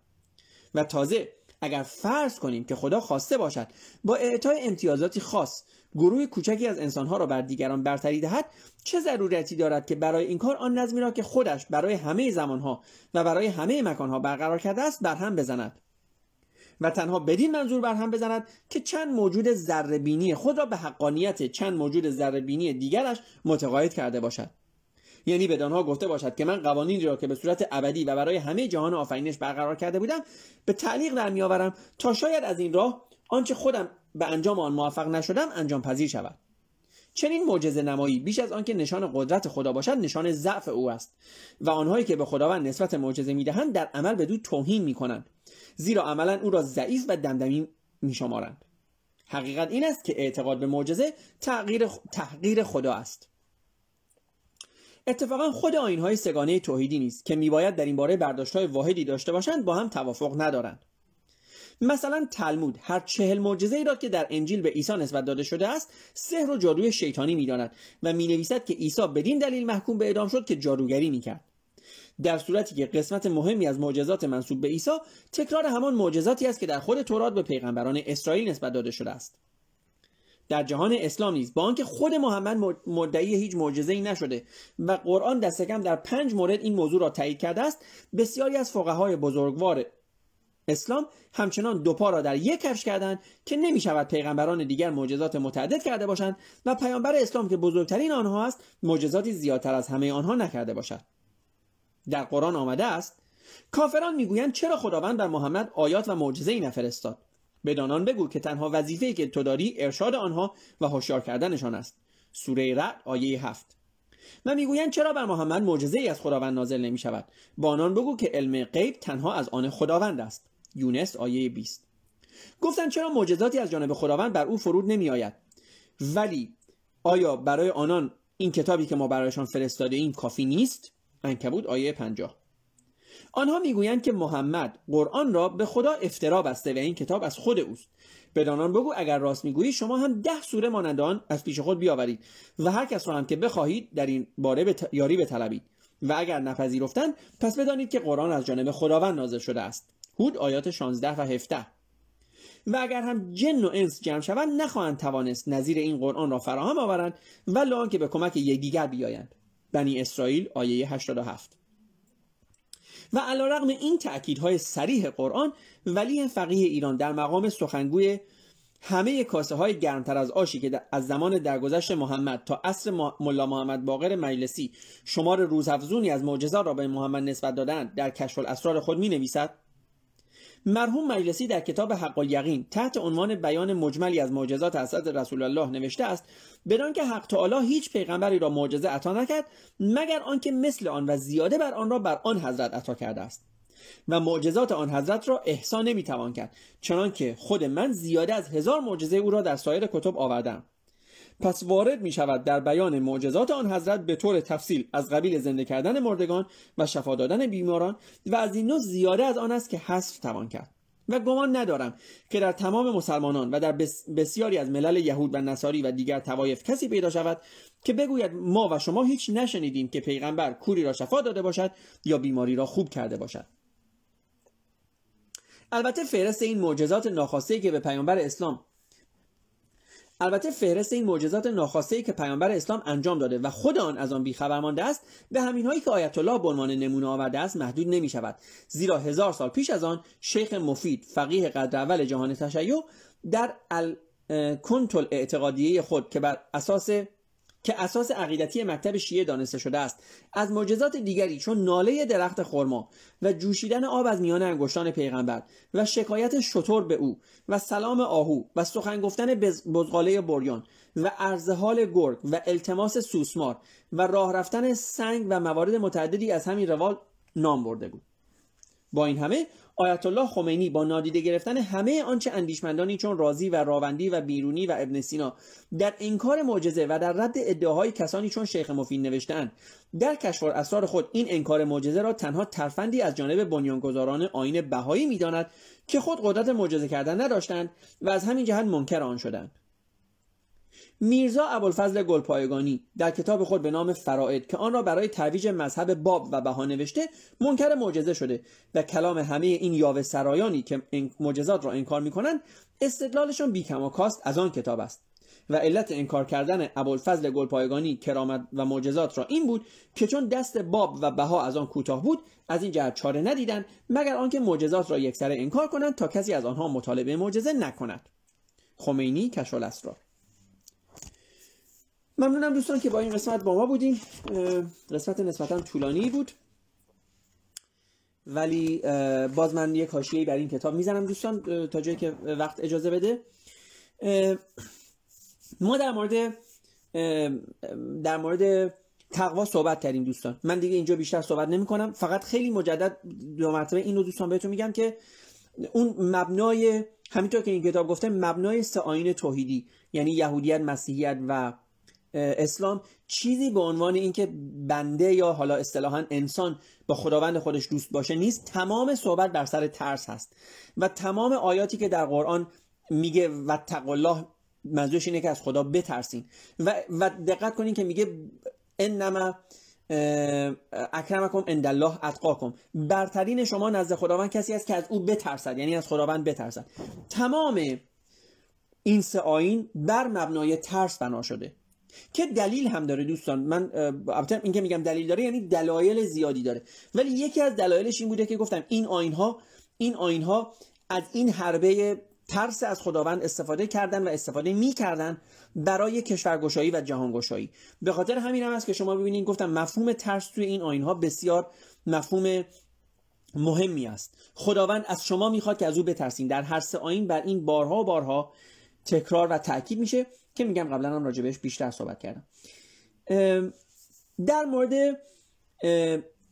و تازه اگر فرض کنیم که خدا خواسته باشد با اعطای امتیازاتی خاص گروه کوچکی از انسانها را بر دیگران برتری دهد چه ضرورتی دارد که برای این کار آن نظمی را که خودش برای همه زمانها و برای همه مکانها برقرار کرده است برهم بزند و تنها بدین منظور برهم بزند که چند موجود ذره خود را به حقانیت چند موجود ذره دیگرش متقاعد کرده باشد. یعنی به دانها گفته باشد که من قوانینی را که به صورت ابدی و برای همه جهان آفرینش برقرار کرده بودم به تعلیق در میآورم تا شاید از این راه آنچه خودم به انجام آن موفق نشدم انجام پذیر شود. چنین معجزه نمایی بیش از آنکه نشان قدرت خدا باشد نشان ضعف او است و آنهایی که به خداوند نسبت معجزه می‌دهند در عمل به دو توهین می‌کنند زیرا عملا او را ضعیف و دمدمی میشمارند. حقیقت این است که اعتقاد به معجزه تغییر تحقیر خدا است. اتفاقا خود آینهای سگانه توحیدی نیست که میباید در این باره برداشتهای واحدی داشته باشند با هم توافق ندارند. مثلا تلمود هر چهل معجزه ای را که در انجیل به عیسی نسبت داده شده است سحر و جادوی شیطانی می‌داند و می نویسد که عیسی بدین دلیل محکوم به اعدام شد که جادوگری می‌کرد. در صورتی که قسمت مهمی از معجزات منصوب به عیسی تکرار همان معجزاتی است که در خود تورات به پیغمبران اسرائیل نسبت داده شده است. در جهان اسلام نیز با آنکه خود محمد مدعی هیچ معجزه‌ای نشده و قرآن دست کم در پنج مورد این موضوع را تایید کرده است بسیاری از فقهای بزرگوار اسلام همچنان دو پا را در یک کفش کردند که نمی شود پیغمبران دیگر معجزات متعدد کرده باشند و پیامبر اسلام که بزرگترین آنها است معجزاتی زیادتر از همه آنها نکرده باشد. در قرآن آمده است کافران می‌گویند چرا خداوند بر محمد آیات و معجزه ای نفرستاد بدانان بگو که تنها وظیفه که تو داری ارشاد آنها و هوشیار کردنشان است. سوره رعد آیه هفت. و می‌گویند چرا بر محمد معجزه ای از خداوند نازل نمی شود با آنان بگو که علم غیب تنها از آن خداوند است. یونس آیه 20 گفتند چرا معجزاتی از جانب خداوند بر او فرود نمی آید ولی آیا برای آنان این کتابی که ما برایشان فرستاده این کافی نیست؟ انکبود آیه 50 آنها می‌گویند که محمد قرآن را به خدا افترا بسته و این کتاب از خود اوست. بدانان بگو اگر راست می‌گویی شما هم ده سوره مانند آن از پیش خود بیاورید و هر کس را هم که بخواهید در این باره به یاری بطلبید. و اگر نپذیرفتند پس بدانید که قرآن از جانب خداوند نازل شده است. هود آیات 16 و 17 و اگر هم جن و انس جمع شوند نخواهند توانست نظیر این قرآن را فراهم آورند ولی که به کمک یکدیگر بیایند. بنی اسرائیل آیه 87 و رقم این تأکیدهای سریح قرآن ولی فقیه ایران در مقام سخنگوی همه کاسه های گرمتر از آشی که از زمان درگذشت محمد تا عصر ملا محمد باقر مجلسی شمار روزافزونی از معجزات را به محمد نسبت دادن در کشف الاسرار خود می نویسد مرحوم مجلسی در کتاب حق الیقین تحت عنوان بیان مجملی از معجزات حضرت رسول الله نوشته است بدان که حق تعالی هیچ پیغمبری را معجزه عطا نکرد مگر آنکه مثل آن و زیاده بر آن را بر آن حضرت عطا کرده است. و معجزات آن حضرت را احسان نمی‌توان کرد چنانکه خود من زیاده از هزار معجزه او را در سایر کتب آوردم پس وارد می شود در بیان معجزات آن حضرت به طور تفصیل از قبیل زنده کردن مردگان و شفا دادن بیماران و از این نوع زیاده از آن است که حذف توان کرد. و گمان ندارم که در تمام مسلمانان و در بسیاری از ملل یهود و نصاری و دیگر توایف کسی پیدا شود که بگوید ما و شما هیچ نشنیدیم که پیغمبر کوری را شفا داده باشد یا بیماری را خوب کرده باشد. البته فهرست این معجزات ناخواسته که به پیامبر اسلام البته فهرست این معجزات ناخواسته که پیامبر اسلام انجام داده و خود آن از آن بیخبر مانده است به همین هایی که آیت الله به عنوان نمونه آورده است محدود نمی شود زیرا هزار سال پیش از آن شیخ مفید فقیه قدر اول جهان تشیع در الکنتل اعتقادیه خود که بر اساس که اساس عقیدتی مکتب شیعه دانسته شده است. از معجزات دیگری چون ناله درخت خرما و جوشیدن آب از میان انگشتان پیغمبر و شکایت شطور به او و سلام آهو و سخن گفتن بزغاله بریان و حال گرگ و التماس سوسمار و راه رفتن سنگ و موارد متعددی از همین روال نام برده بود. با این همه آیت الله خمینی با نادیده گرفتن همه آنچه اندیشمندانی چون رازی و راوندی و بیرونی و ابن سینا در انکار معجزه و در رد ادعاهای کسانی چون شیخ مفید نوشتهاند. در کشف اسرار خود این انکار معجزه را تنها ترفندی از جانب بنیانگذاران آین بهایی می‌داند که خود قدرت معجزه کردن نداشتند و از همین جهت منکر آن شدند. میرزا ابوالفضل گلپایگانی در کتاب خود به نام فرائد که آن را برای ترویج مذهب باب و بها نوشته منکر معجزه شده و کلام همه این یاوه سرایانی که معجزات را انکار می‌کنند استدلالشان بیکم و کاست از آن کتاب است. و علت انکار کردن ابوالفضل گلپایگانی کرامت و معجزات را این بود که چون دست باب و بها از آن کوتاه بود از این جهت چاره ندیدند مگر آنکه معجزات را یکسره انکار کنند تا کسی از آنها مطالبه معجزه نکند. خمینی کشف اسرار ممنونم دوستان که با این قسمت با ما بودیم قسمت نسبتا طولانی بود. ولی باز من یک حاشیه‌ای بر این کتاب می‌زنم دوستان تا جایی که وقت اجازه بده. ما در مورد در مورد تقوا صحبت کردیم دوستان. من دیگه اینجا بیشتر صحبت نمی کنم فقط خیلی مجدد دو مرتبه اینو دوستان بهتون میگم که اون مبنای همینطور که این کتاب گفته مبنای سه آین توحیدی یعنی یهودیت مسیحیت و اسلام چیزی به عنوان اینکه بنده یا حالا اصطلاحا انسان با خداوند خودش دوست باشه نیست تمام صحبت بر سر ترس هست. و تمام آیاتی که در قرآن میگه و الله منظورش اینه که از خدا بترسین. و, و دقت کنین که میگه انما اکرمکم عند الله اتقاکم. برترین شما نزد خداوند کسی است که از او بترسد یعنی از خداوند بترسد. تمام این سه آین بر مبنای ترس بنا شده. که دلیل هم داره دوستان. من البته این که میگم دلیل داره یعنی دلایل زیادی داره. ولی یکی از دلایلش این بوده که گفتم این آین ها این آین ها از این حربه ترس از خداوند استفاده کردن و استفاده می‌کردن برای کشورگشایی و جهانگشایی. به خاطر همین هم است که شما ببینید گفتم مفهوم ترس توی این آین ها بسیار مفهوم مهمی است. خداوند از شما می‌خواد که از او بترسین. در هر سه آین بر این بارها و بارها تکرار و تاکید میشه. که میگم قبلا هم راجبش بیشتر صحبت کردم. در مورد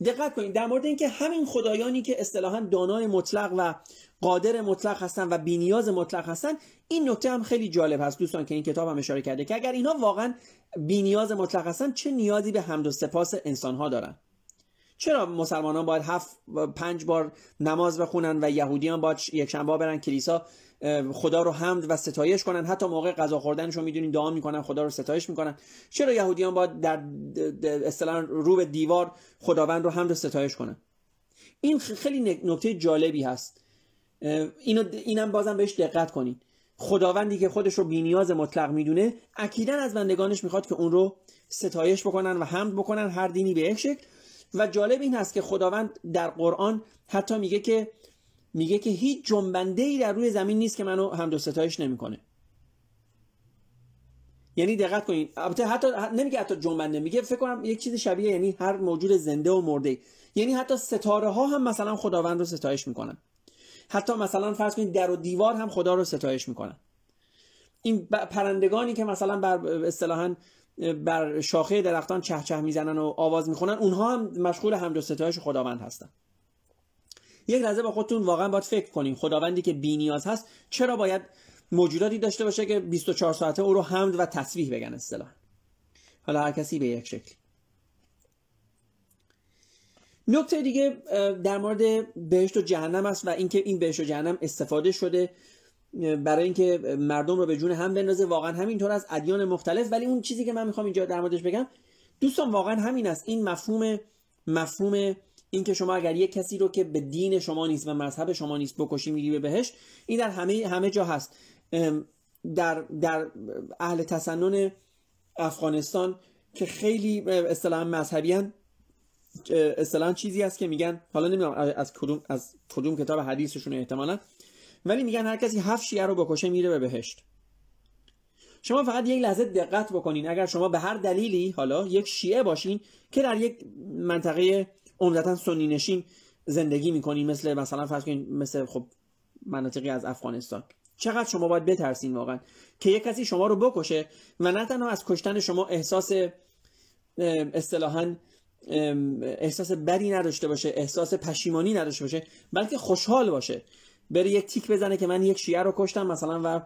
دقت کنید در مورد اینکه همین خدایانی که اصطلاحا دانای مطلق و قادر مطلق هستن و بینیاز مطلق هستن این نکته هم خیلی جالب هست. دوستان که این کتاب هم اشاره کرده که اگر اینها واقعا بینیاز مطلق هستن چه نیازی به حمد و سپاس انسان ها دارن؟ چرا مسلمانان باید هفت پنج بار نماز بخونن و یهودیان باید یک شنبه برن کلیسا؟ خدا رو حمد و ستایش کنن. حتی موقع غذا خوردنشون می‌دونین دعا می‌کنن خدا رو ستایش می‌کنن. چرا یهودیان باید در اصطلاح رو به دیوار خداوند رو حمد و ستایش کنن؟ این خیلی نکته جالبی هست. اینو اینم بازم بهش دقت کنین. خداوندی که خودش رو بینیاز مطلق می‌دونه اکیدا از بندگانش می‌خواد که اون رو ستایش بکنن و حمد بکنن هر دینی به یک شکل. و جالب این هست که خداوند در قرآن حتی میگه که میگه که هیچ جنبنده ای در روی زمین نیست که منو و ستایش نمی‌کنه. یعنی دقت کنید البته حتی نمیگه حتی جنبنده میگه فکر کنم یک چیز شبیه یعنی هر موجود زنده و مرده. یعنی حتی ستاره ها هم مثلا خداوند رو ستایش می‌کنن. حتی مثلا فرض کنید در و دیوار هم خدا رو ستایش می‌کنن. این پرندگانی که مثلا بر اصطلاحا بر شاخه درختان چه چه می‌زنن و آواز می‌خونن اونها هم مشغول حمد و ستایش خداوند هستن. یک لحظه با خودتون واقعا باید فکر کنیم خداوندی که بینیاز هست چرا باید موجوداتی داشته باشه که 24 ساعته او رو حمد و تسبیح بگن اصطلاح حالا هر کسی به یک شکل. نکته دیگه در مورد بهشت و جهنم است و اینکه این بهشت و جهنم استفاده شده برای اینکه مردم رو به جون هم بندازه. واقعا همینطور از ادیان مختلف. ولی اون چیزی که من می‌خوام اینجا در موردش بگم دوستان واقعا همین است. این مفهوم مفهوم اینکه شما اگر یک کسی رو که به دین شما نیست و مذهب شما نیست بکشی میری به بهش این در همه همه جا هست. در در اهل تسنن افغانستان که خیلی اصطلاحا مذهبی اصطلاحا چیزی هست که میگن حالا نمی‌دونم از کدوم از کدوم کتاب حدیثشون احتمالا ولی میگن هر کسی هفت شیعه رو بکشه میره به بهشت. شما فقط یک لحظه دقت بکنین. اگر شما به هر دلیلی حالا یک شیعه باشین که در یک منطقه عمدتا سنی نشین زندگی می‌کنین مثل مثلا فرض کنین مثل خب مناطقی از افغانستان. چقدر شما باید بترسین واقعا که یک کسی شما رو بکشه و نه تنها از کشتن شما احساس اصطلاحا احساس بدی نداشته باشه احساس پشیمانی نداشته باشه بلکه خوشحال باشه. بره یک تیک بزنه که من یک شیعه رو کشتم مثلا و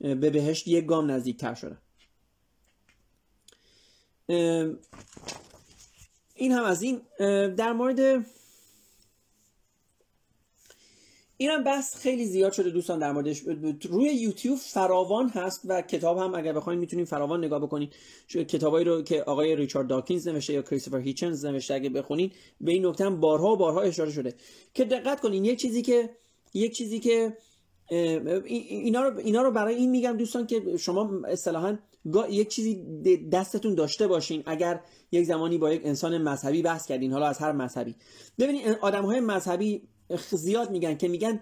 به بهشت یک گام نزدیک تر شدم این هم از این در مورد اینم بحث خیلی زیاد شده دوستان در موردش. روی یوتیوب فراوان هست و کتاب هم اگر بخواید می‌تونید فراوان نگاه بکنید کتابایی رو که آقای ریچارد داکینز نوشته یا کریستوفر هیچنز نوشته اگه بخونید به این نکته هم بارها و بارها اشاره شده. که دقت کنین یک چیزی که یک چیزی که اینا رو اینا رو برای این میگم دوستان که شما اصطلاحا یک چیزی دستتون داشته باشین. اگر یک زمانی با یک انسان مذهبی بحث کردین حالا از هر مذهبی. ببینید آدم های مذهبی زیاد میگن که میگن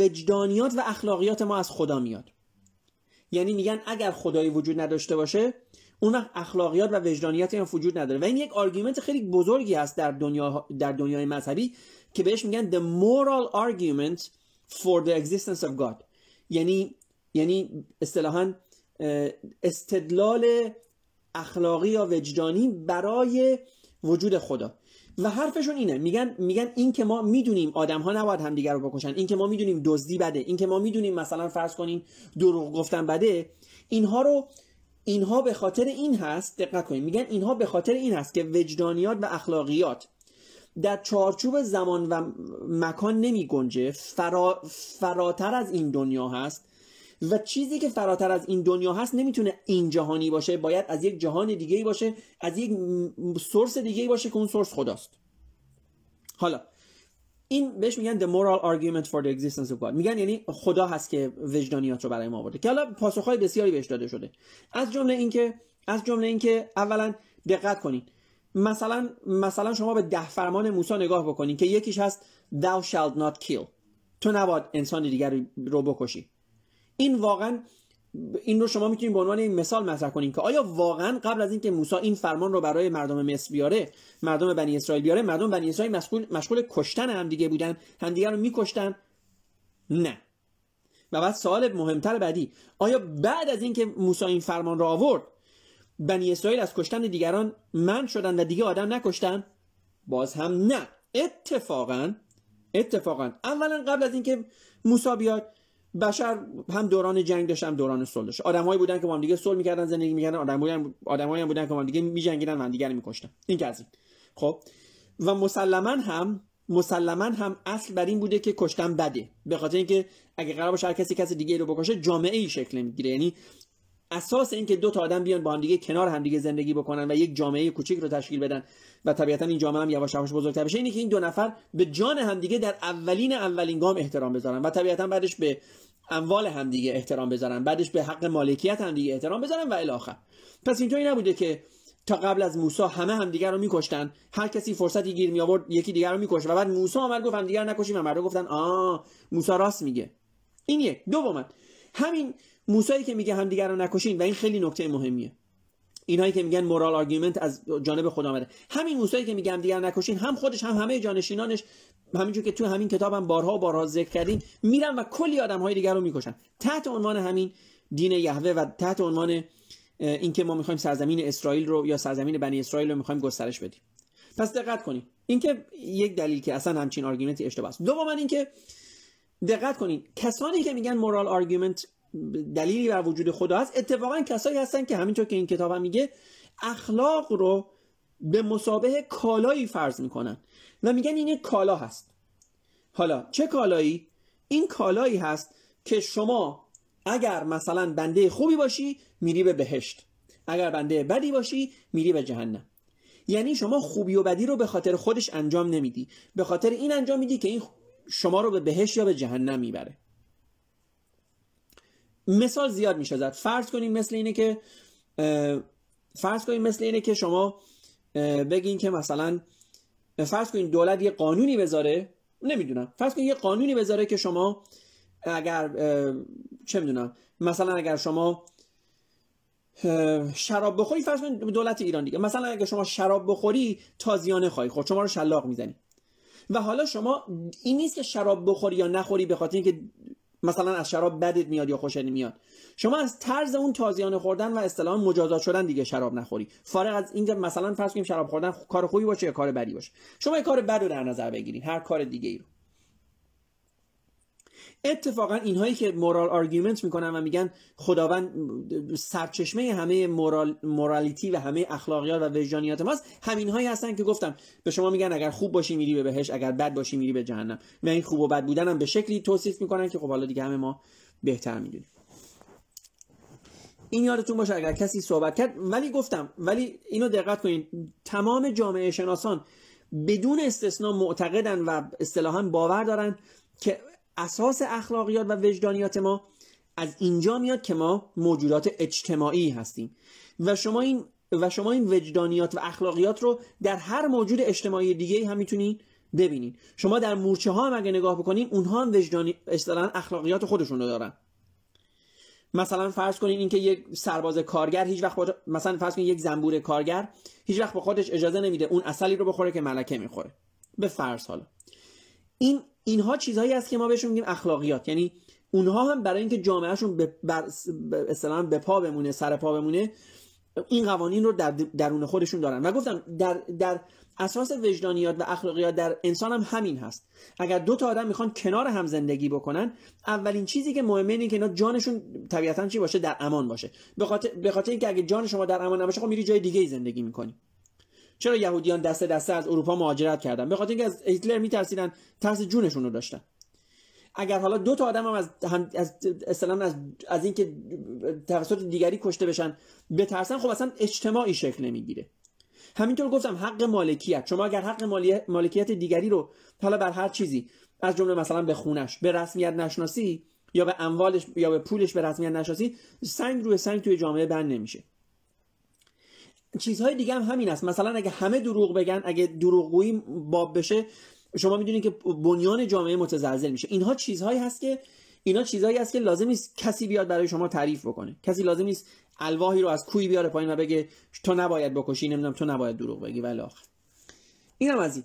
وجدانیات و اخلاقیات ما از خدا میاد. یعنی میگن اگر خدایی وجود نداشته باشه اون اخلاقیات و وجدانیات هم وجود نداره. و این یک argument خیلی بزرگی هست در دنیا در دنیای مذهبی که بهش میگن the moral argument for the existence of God. یعنی یعنی استدلال اخلاقی یا وجدانی برای وجود خدا. و حرفشون اینه. میگن میگن این که ما می‌دونیم آدم ها نباید همدیگر رو بکشن. این که ما می‌دونیم دزدی بده. این که ما می‌دونیم مثلا فرض کنیم دروغ گفتن بده. اینها رو اینها به خاطر این هست دقت کنید میگن اینها به خاطر این هست که وجدانیات و اخلاقیات در چارچوب زمان و مکان نمی گنجه. فرا، فراتر از این دنیا هست. و چیزی که فراتر از این دنیا هست نمی‌تونه این جهانی باشه باید از یک جهان دیگه باشه از یک سورس دیگه باشه که اون سورس خداست. حالا این بهش میگن the moral argument for the existence of God. میگن یعنی خدا هست که وجدانیات رو برای ما آورده که حالا پاسخهای بسیاری بهش داده شده. از جمله اینکه از جمله اینکه اولا دقت کنید مثلا مثلا شما به ده فرمان موسی نگاه بکنید که یکیش هست thou shalt not kill. تو نباید انسان دیگر رو بکشی. این واقعا این رو شما می‌تونید به عنوان این مثال مطرح کنین که آیا واقعا قبل از اینکه موسی این فرمان رو برای مردم مصر بیاره مردم بنی اسرائیل بیاره مردم بنی اسرائیل مشغول مشغول کشتن همدیگه بودن همدیگه رو میکشتن؟ نه. و بعد سوال مهمتر بعدی آیا بعد از اینکه موسی این فرمان رو آورد بنی اسرائیل از کشتن دیگران من شدن و دیگه آدم نکشتن؟ باز هم نه. اتفاقا اتفاقا اولا قبل از اینکه موسی بیاد بشر هم دوران جنگ داشت هم دوران صلح داشت. آدمایی بودن که با هم دیگه صلح می‌کردن زندگی می‌کردن. آدمایی آدمایی هم بودن که با هم دیگه میجنگیدن هم دیگه میکشتن. این که از این. خب؟ و مسلما هم مسلما هم اصل بر این بوده که کشتن بده. به خاطر اینکه اگه قرار باشه هر کسی کسی دیگه رو بکشه جامعه ای شکل می‌گیره. یعنی اساس این که دو تا آدم بیان با هم دیگه کنار هم دیگه زندگی بکنن و یک جامعه کوچیک رو تشکیل بدن و طبیعتا این جامعه هم یواش یواش بزرگتر بشه اینه که این دو نفر به جان همدیگه در اولین اولین گام احترام بذارن و طبیعتا بعدش به اموال همدیگه احترام بذارن. بعدش به حق مالکیت همدیگه احترام بذارن و الاخر پس اینطوری نبوده که تا قبل از موسی همه همدیگه رو میکشتن. هر کسی فرصتی گیر می آورد یکی دیگر رو می‌کشه و بعد موسی آمد گفت همدیگه رو نکشیم. و مردم گفتن آ موسی راست میگه. این یک. دوما همین موسی که میگه همدیگه رو نکشین و این خیلی نکته مهمیه. اینایی که میگن moral argument از جانب خدا آمده همین موسایی که میگه همدیگر نکشین هم خودش هم همه جانشینانش همینجور که تو همین کتابم بارها و بارها ذکر کردیم میرن و کلی آدم های دیگر رو می‌کشن. تحت عنوان همین دین یهوه و تحت عنوان اینکه ما می‌خوایم سرزمین اسرائیل رو یا سرزمین بنی اسرائیل رو می‌خوایم گسترش بدیم. پس دقت کنید اینکه یک دلیل که اصلا همچین argument ی اشتباه است. دوم اینکه دقت کنید کسانی که میگن moral argument دلیلی بر وجود خدا هست. اتفاقا کسایی هستن که همینطور که این کتاب هم میگه اخلاق رو به مثابه کالایی فرض می‌کنن. و میگن این یک کالا هست. حالا چه کالایی؟ این کالایی هست که شما اگر مثلا بنده خوبی باشی میری به بهشت. اگر بنده بدی باشی میری به جهنم. یعنی شما خوبی و بدی رو به خاطر خودش انجام نمیدی. به خاطر این انجام میدی که این شما رو به بهشت یا به جهنم می‌بره. مثال زیاد میشه زد. فرض کنیم مثل اینه که فرض کنیم مثل اینه که شما بگین که مثلا فرض کنیم دولت یه قانونی بذاره. نمی‌دونم. فرض کنیم یه قانونی بذاره که شما اگر چه می‌دونم. مثلا اگر شما شراب بخوری فرض کنید دولت ایران دیگه. مثلا اگر شما شراب بخوری تازیانه خواهی خورد. شما رو شلاق می‌زنی. و حالا شما این نیست که شراب بخوری یا نخوری به خاطر اینکه مثلا از شراب بدت میاد یا خوشت نمیاد. شما از طرز اون تازیانه خوردن و اصطلاحا مجازات شدن دیگه شراب نخوری. فارغ از اینکه مثلا فرض کنیم شراب خوردن کار خوبی باشه یا کار بدی باشه. شما یه کار بد رو در نظر بگیرید. هر کار دیگه ای رو. اتفاقا اینهایی که moral argument می‌کنن و میگن خداوند سرچشمه همه moral morality و همه اخلاقیات و وجدانیات ماست همین هایی هستن که گفتم. به شما میگن اگر خوب باشی میری به بهشت اگر بد باشی میری به جهنم. و این خوب و بد بودن هم به شکلی توصیف می‌کنن که خب حالا دیگه همه ما بهتر می‌دونیم. این یادتون باشه اگر کسی صحبت کرد ولی گفتم ولی اینو دقت کنید تمام جامعه شناسان بدون استثنا معتقدن و اصطلاحا باور دارن که اساس اخلاقیات و وجدانیات ما از اینجا میاد که ما موجودات اجتماعی هستیم. و شما این و شما این وجدانیات و اخلاقیات رو در هر موجود اجتماعی دیگه هم می‌تونید ببینید شما در مورچه ها هم نگاه بکنین اونها هم وجدانی اخلاقیات خودشون رو دارن. مثلا فرض کنین اینکه یک سرباز کارگر هیچ وقت مثلا فرض کنین یک زنبور کارگر هیچ وقت به خودش اجازه نمیده اون اصلی رو بخوره که ملکه می‌خوره. به فرض حالا. این اینها چیزهایی است که ما بهشون میگیم اخلاقیات. یعنی اونها هم برای اینکه جامعهشون به اصطلاحا به پا بمونه سر پا بمونه این قوانین رو در درون خودشون دارن. و گفتم در در اساس وجدانیات و اخلاقیات در انسان هم همین هست. اگر دو تا آدم می‌خوان کنار هم زندگی بکنن اولین چیزی که مهمه اینه که اینا جانشون طبیعتا چی باشه؟ در امان باشه. به خاطر اینکه اگه جان شما در امان نباشه خب میری جای دیگه زندگی می‌کنی. چرا یهودیان دسته دسته از اروپا مهاجرت کردن؟ به خاطر اینکه از هیتلر میترسیدن ترس جونشون رو داشتن. اگر حالا دو تا آدم هم از هم از از از اینکه توسط دیگری کشته بشن بترسن خب اصلا اجتماعی شکل نمی‌گیره. همینطور گفتم حق مالکیت. شما اگر حق مالکیت دیگری رو حالا بر هر چیزی از جمله مثلا به خونش به رسمیت نشناسی یا به اموالش یا به پولش به رسمیت نشناسی سنگ روی سنگ توی جامعه بند نمیشه. چیزهای دیگه هم همین است. مثلا اگه همه دروغ بگن اگه دروغگویی باب بشه شما می‌دونید که بنیان جامعه متزلزل میشه. اینها چیزهایی هست که اینا چیزهایی هست که لازم نیست کسی بیاد برای شما تعریف بکنه. کسی لازم نیست الواحی رو از کوی بیاره پایین و بگه تو نباید بکشی نمی‌دونم تو نباید دروغ بگی ولی آخر اینم از این.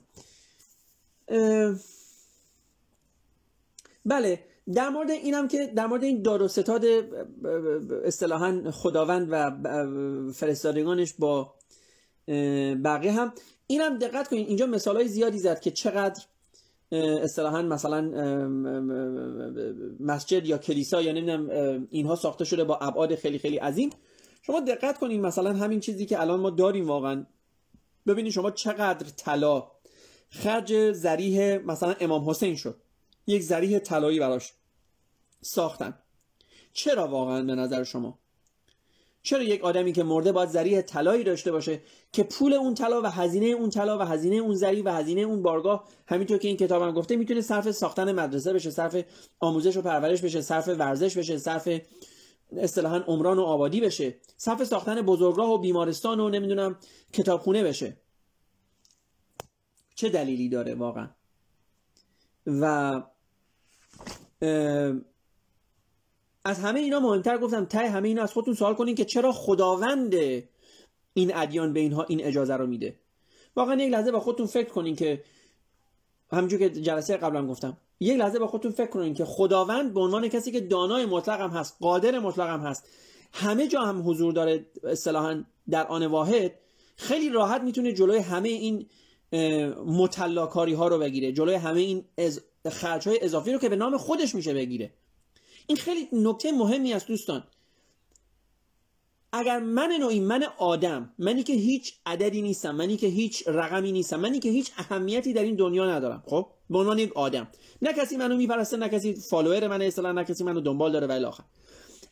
بله. در مورد اینم که در مورد این دار و ستاد اصطلاحا خداوند و فرستادگانش با بقیه هم اینم دقت کنید اینجا مثال های زیادی زد که چقدر اصطلاحا مثلا مسجد یا کلیسا یا نمی‌دونم اینها ساخته شده با ابعاد خیلی خیلی عظیم. شما دقت کنید مثلا همین چیزی که الان ما داریم واقعا. ببینید شما چقدر طلا خرج زریح مثلا امام حسین شد. یک زریح طلایی براش. ساختن. چرا واقعا به نظر شما؟ چرا یک آدمی که مرده باید ذریع طلایی داشته باشه که پول اون طلا و هزینه اون طلا و هزینه اون زری و هزینه اون بارگاه همینطور که این کتابم گفته می‌تونه صرف ساختن مدرسه بشه صرف آموزش و پرورش بشه صرف ورزش بشه صرف اصطلاحا عمران و آبادی بشه صرف ساختن بزرگراه و بیمارستان و نمی‌دونم کتابخونه بشه. چه دلیلی داره واقعا؟ و از همه اینا مهمتر گفتم ته همه اینا از خودتون سوال کنین که چرا خداوند این ادیان به اینها این اجازه رو میده. واقعا یک لحظه با خودتون فکر کنین که همونجور که جلسه قبلا گفتم یک لحظه با خودتون فکر کنین که خداوند به عنوان کسی که دانای مطلق هم هست قادر مطلق هم هست همه جا هم حضور داره اصطلاحا در آن واحد خیلی راحت می‌تونه جلوی همه این متلاکاری ها رو بگیره جلوی همه این از خرج های اضافی رو که به نام خودش میشه بگیره. این خیلی نکته مهمی است دوستان. اگر من نوعی من آدم منی که هیچ عددی نیستم منی که هیچ رقمی نیستم منی که هیچ اهمیتی در این دنیا ندارم خب؟ به عنوان یک آدم. نه کسی منو میپرسته نه کسی فالوور من اصلا نه کسی منو دنبال داره و آخر.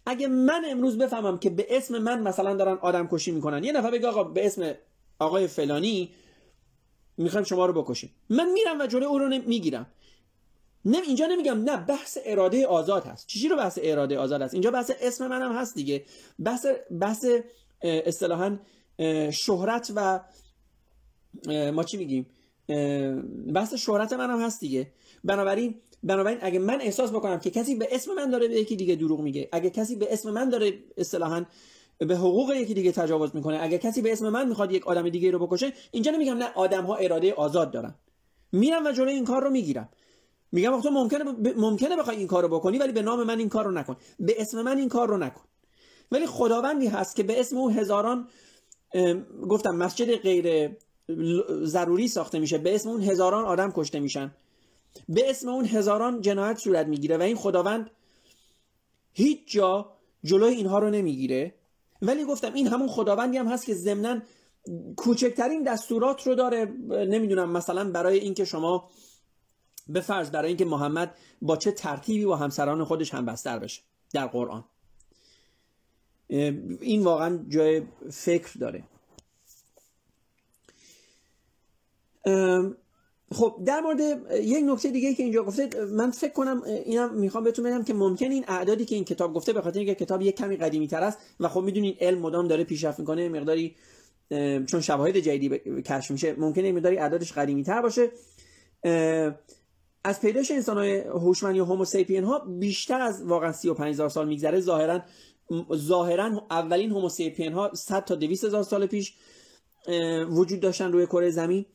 اگه من امروز بفهمم که به اسم من مثلا دارن آدم کشی می‌کنن یه نفر بگه آقا به اسم آقای فلانی می‌خوایم شما رو بکشیم. من میرم و جلوی او رو می‌گیرم. نه اینجا نمیگم نه بحث اراده آزاد هست. چیزی رو بحث اراده آزاد هست؟ اینجا بحث اسم منم هست دیگه. بحث بحث اصطلاحا شهرت و ما چی میگیم؟ بحث شهرت منم هست دیگه. بنابراین بنابراین اگه من احساس بکنم که کسی به اسم من داره به یکی دیگه دروغ میگه اگه کسی به اسم من داره اصطلاحا به حقوق یکی دیگه تجاوز می‌کنه اگه کسی به اسم من می‌خواد یک آدم دیگه رو بکشه اینجا نمیگم نه آدم ها اراده آزاد دارن. میرم و جلوی این کار رو می‌گیرم. میگم تو ممکنه ب... ممکنه بخوای این کار رو بکنی ولی به نام من این کار رو نکن. به اسم من این کار رو نکن. ولی خداوندی هست که به اسم او هزاران گفتم مسجد غیر ضروری ساخته میشه. به اسم اون هزاران آدم کشته میشن. به اسم اون هزاران جنایت صورت می‌گیره و این خداوند هیچ جا جلوی اینها رو نمی‌گیره. ولی گفتم این همون خداوندی هم هست که ضمنا کوچکترین دستورات رو داره. نمی‌دونم مثلا برای اینکه شما به فرض برای اینکه محمد با چه ترتیبی با همسران خودش هم بستر بشه در قرآن. این واقعا جای فکر داره. خب در مورد یک نکته دیگه که اینجا گفته من فکر کنم اینم می‌خوام بهتون بگم که ممکن این اعدادی که این کتاب گفته به خاطر اینکه کتاب یک کمی قدیمی تر است و خب می‌دونین علم مدام داره پیشرفت می‌کنه مقداری چون شواهد جدیدی کشف میشه ممکنه مقداری اعدادش قدیمی تر باشه از پیدایش انسان های هوشمند یا هوموسیپین ها بیشتر از واقعا 35 هزار سال میگذره. ظاهرا ظاهرا اولین هوموسیپین ها 100 تا 200 هزار سال پیش وجود داشتن روی کره زمین.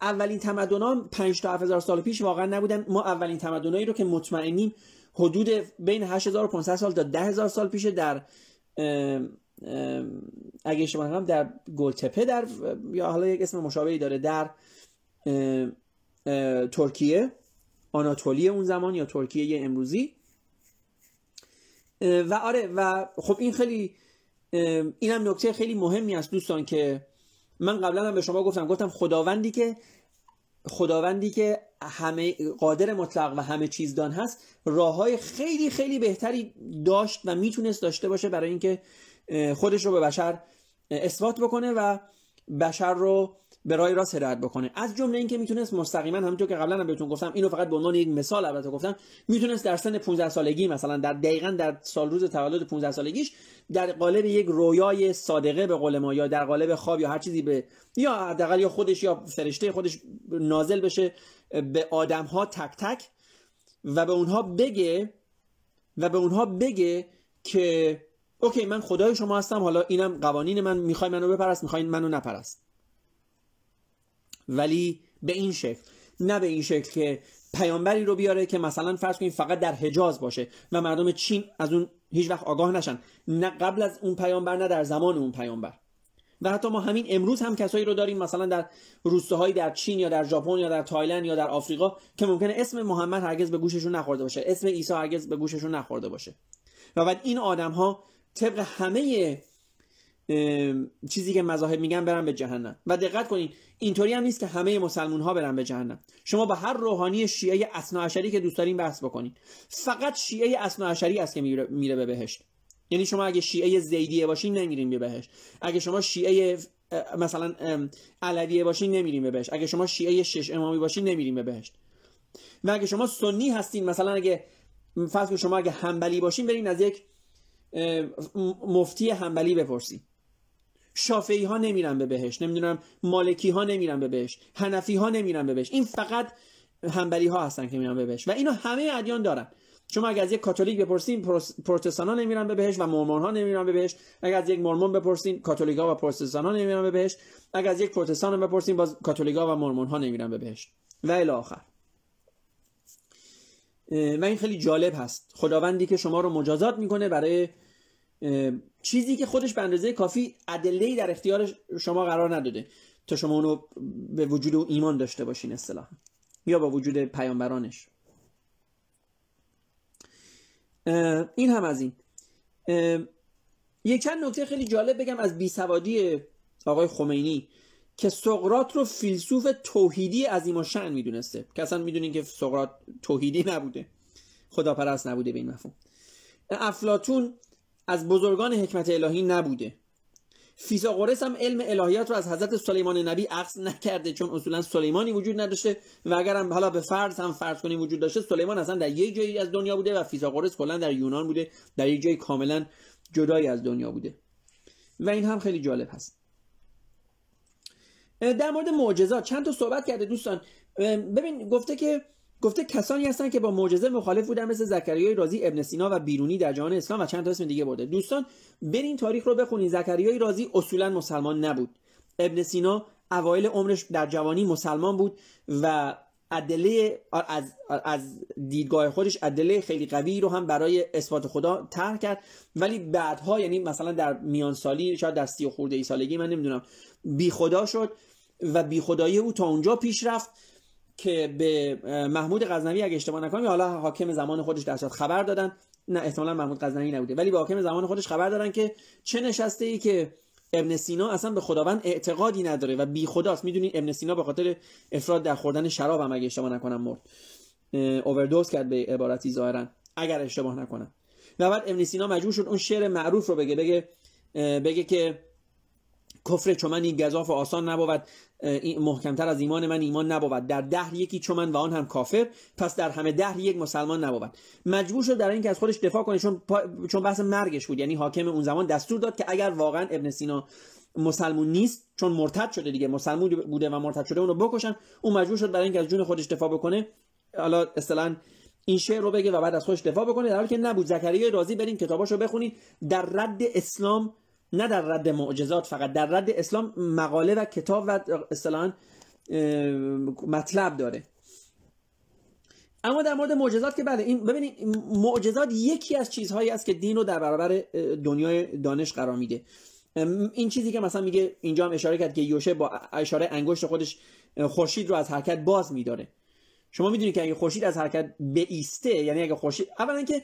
اولین تمدنان 5 تا 7000 سال پیش واقعا نبودن. ما اولین تمدنایی رو که مطمئنیم حدود بین 8500 سال تا 10000 سال پیش در اگه شما هم در گلتپه در یا حالا یک اسم مشابهی داره در ترکیه. آناتولی اون زمان یا ترکیه امروزی. و آره و خب این خیلی اینم نکته خیلی مهمی است دوستان که من قبلا هم به شما گفتم گفتم خداوندی که خداوندی که همه قادر مطلق و همه چیزدان هست راه های خیلی خیلی بهتری داشت و می‌تونست داشته باشه برای اینکه خودش رو به بشر اثبات بکنه و بشر رو به راه راست هدایت بکنه. از جمله اینکه می‌تونست مستقیما همونطور که قبلا هم بهتون گفتم اینو فقط به عنوان یک مثال البته گفتم می‌تونست در سن 15 سالگی مثلا در دقیقا در سال روز تولد 15 سالگیش در قالب یک رویای صادقه به قول ما یا در قالب خواب یا هر چیزی به یا حداقل یا خودش یا فرشته خودش نازل بشه به آدم ها تک تک و به اونها بگه و به اونها بگه که اوکی من خدای شما هستم حالا اینم قوانین من می‌خوای منو بپرست می‌خواین منو نپرست. ولی به این شکل نه به این شکل که پیامبری رو بیاره که مثلا فرض کنید فقط در حجاز باشه و مردم چین از اون هیچ وقت آگاه نشن. نه قبل از اون پیامبر نه در زمان اون پیامبر. و حتی ما همین امروز هم کسایی رو داریم مثلا در روستاهایی در چین یا در ژاپن یا در تایلند یا در آفریقا که ممکنه اسم محمد هرگز به گوششون نخورده باشه اسم عیسی هرگز به گوششون نخورده باشه. و بعد این آدم ها طبق همه چیزی که مذاهب میگن برن به جهنم. و دقت کنین اینطوری هم نیست که همه مسلمون ها برن به جهنم. شما با هر روحانی شیعه اصناعشری که دوست دارین بحث بکنین. فقط شیعه اصناعشری است که میره, به بهشت. یعنی شما اگه شیعه زیدیه باشین نمیرین به بهشت. اگه شما شیعه مثلا علویه باشین نمیرین به بهشت. اگه شما شیعه شش امامی باشین نمیرین به بهشت. و اگه شما سنی هستین مثلا اگه فرض شما اگه همبلی باشین برین از یک مفتی همبلی بپرسید شافعی ها نمیرن به بهش نمی‌دونم مالکی ها نمیرن به بهش حنفی ها نمیرن به بهش. این فقط همبلی ها هستن که میرن به بهش و اینو همه ادیان دارن. شما اگر از یک کاتولیک بپرسین پروتستان ها نمیرن به بهش و مورمون ها نمیرن به بهش. اگر از یک مورمون بپرسین کاتولیک ها و پروتستان ها نمیرن به بهش. اگر از یک پروتستان بپرسین باز کاتولیک ها و مورمون ها نمیرن به بهش. و الی آخر. و این خیلی جالب هست. خداوندی که شما رو مجازات می‌کنه برای چیزی که خودش به اندازه کافی ادله در اختیار شما قرار نداده تا شما اونو به وجود و ایمان داشته باشین اصطلاحا. یا با وجود پیامبرانش. این هم از این. یک چند نکته خیلی جالب بگم از بیسوادی آقای خمینی که سقرات رو فیلسوف توحیدی عظیم و شن می‌دونسته. که اصلا می‌دونین که سقرات توحیدی نبوده. خداپرست نبوده به این مفهوم. افلاتون از بزرگان حکمت الهی نبوده. فیثاغورس هم علم الهیات رو از حضرت سلیمان نبی عکس نکرده چون اصولا سلیمانی وجود نداشته و اگر هم حالا به فرض هم فرض کنیم وجود داشته سلیمان اصلا در یک جایی از دنیا بوده و فیثاغورس کلا در یونان بوده در یک جای کاملا جدایی از دنیا بوده. و این هم خیلی جالب هست. در مورد معجزات چند تا صحبت کرده دوستان. ببین گفته که گفته کسانی هستن که با معجزه مخالف بودن مثل زکریای رازی ابن سینا و بیرونی در جهان اسلام و چند تا اسم دیگه برده. دوستان برین تاریخ رو بخونید زکریای رازی اصولا مسلمان نبود. ابن سینا اوایل عمرش در جوانی مسلمان بود و ادله از, از دیدگاه خودش ادله خیلی قوی رو هم برای اثبات خدا طرح کرد. ولی بعدها یعنی مثلا در میان سالی شاید در سی خورده ای سالگی من نمی‌دونم بی خدا شد و بی خدایی او تا اونجا پیش رفت. که به محمود غزنوی اگه اشتباه نکنم حالا حاکم زمان خودش در خبر دادن. نه احتمالا محمود غزنوی نبوده. ولی به حاکم زمان خودش خبر دادن که چه نشسته ای که ابن سینا اصلا به خداوند اعتقادی نداره و بی خداست. می‌دونید ابن سینا به خاطر افراد در خوردن شراب هم اگه اشتباه نکنم مرد. اووردوز کرد به عبارتی ظاهرا. اگر اشتباه نکنم. و بعد ابن سینا مجبور شد اون شعر معروف رو بگه. بگه بگه که کفر چون من این گذاف آسان نبود محکمتر از ایمان من ایمان نبود. در ده یکی چون من و آن هم کافر پس در همه ده یک مسلمان نبود. مجبور شد در اینکه از خودش دفاع کنه چون چون بحث مرگش بود. یعنی حاکم اون زمان دستور داد که اگر واقعا ابن سینا مسلمون نیست چون مرتد شده دیگه مسلمون بوده و مرتد شده اونو بکشن. اون مجبور شد برای اینکه از جون خودش دفاع بکنه. حالا اصطلاحا این شعر رو بگه و بعد از خودش دفاع بکنه. در حالی که نبود. زکریا رازی برین کتاباشو بخونید در رد اسلام نه در رد معجزات فقط در رد اسلام مقاله و کتاب و اصطلاحا مطلب داره. اما در مورد معجزات که بله این ببینید معجزات یکی از چیزهایی است که دین رو در برابر دنیای دانش قرار میده. این چیزی که مثلا میگه اینجا هم اشاره کرد که یوشه با اشاره انگشت خودش خورشید رو از حرکت باز میداره. شما می‌دونید که اگه خورشید از حرکت بیسته یعنی اگه خورشید اولا که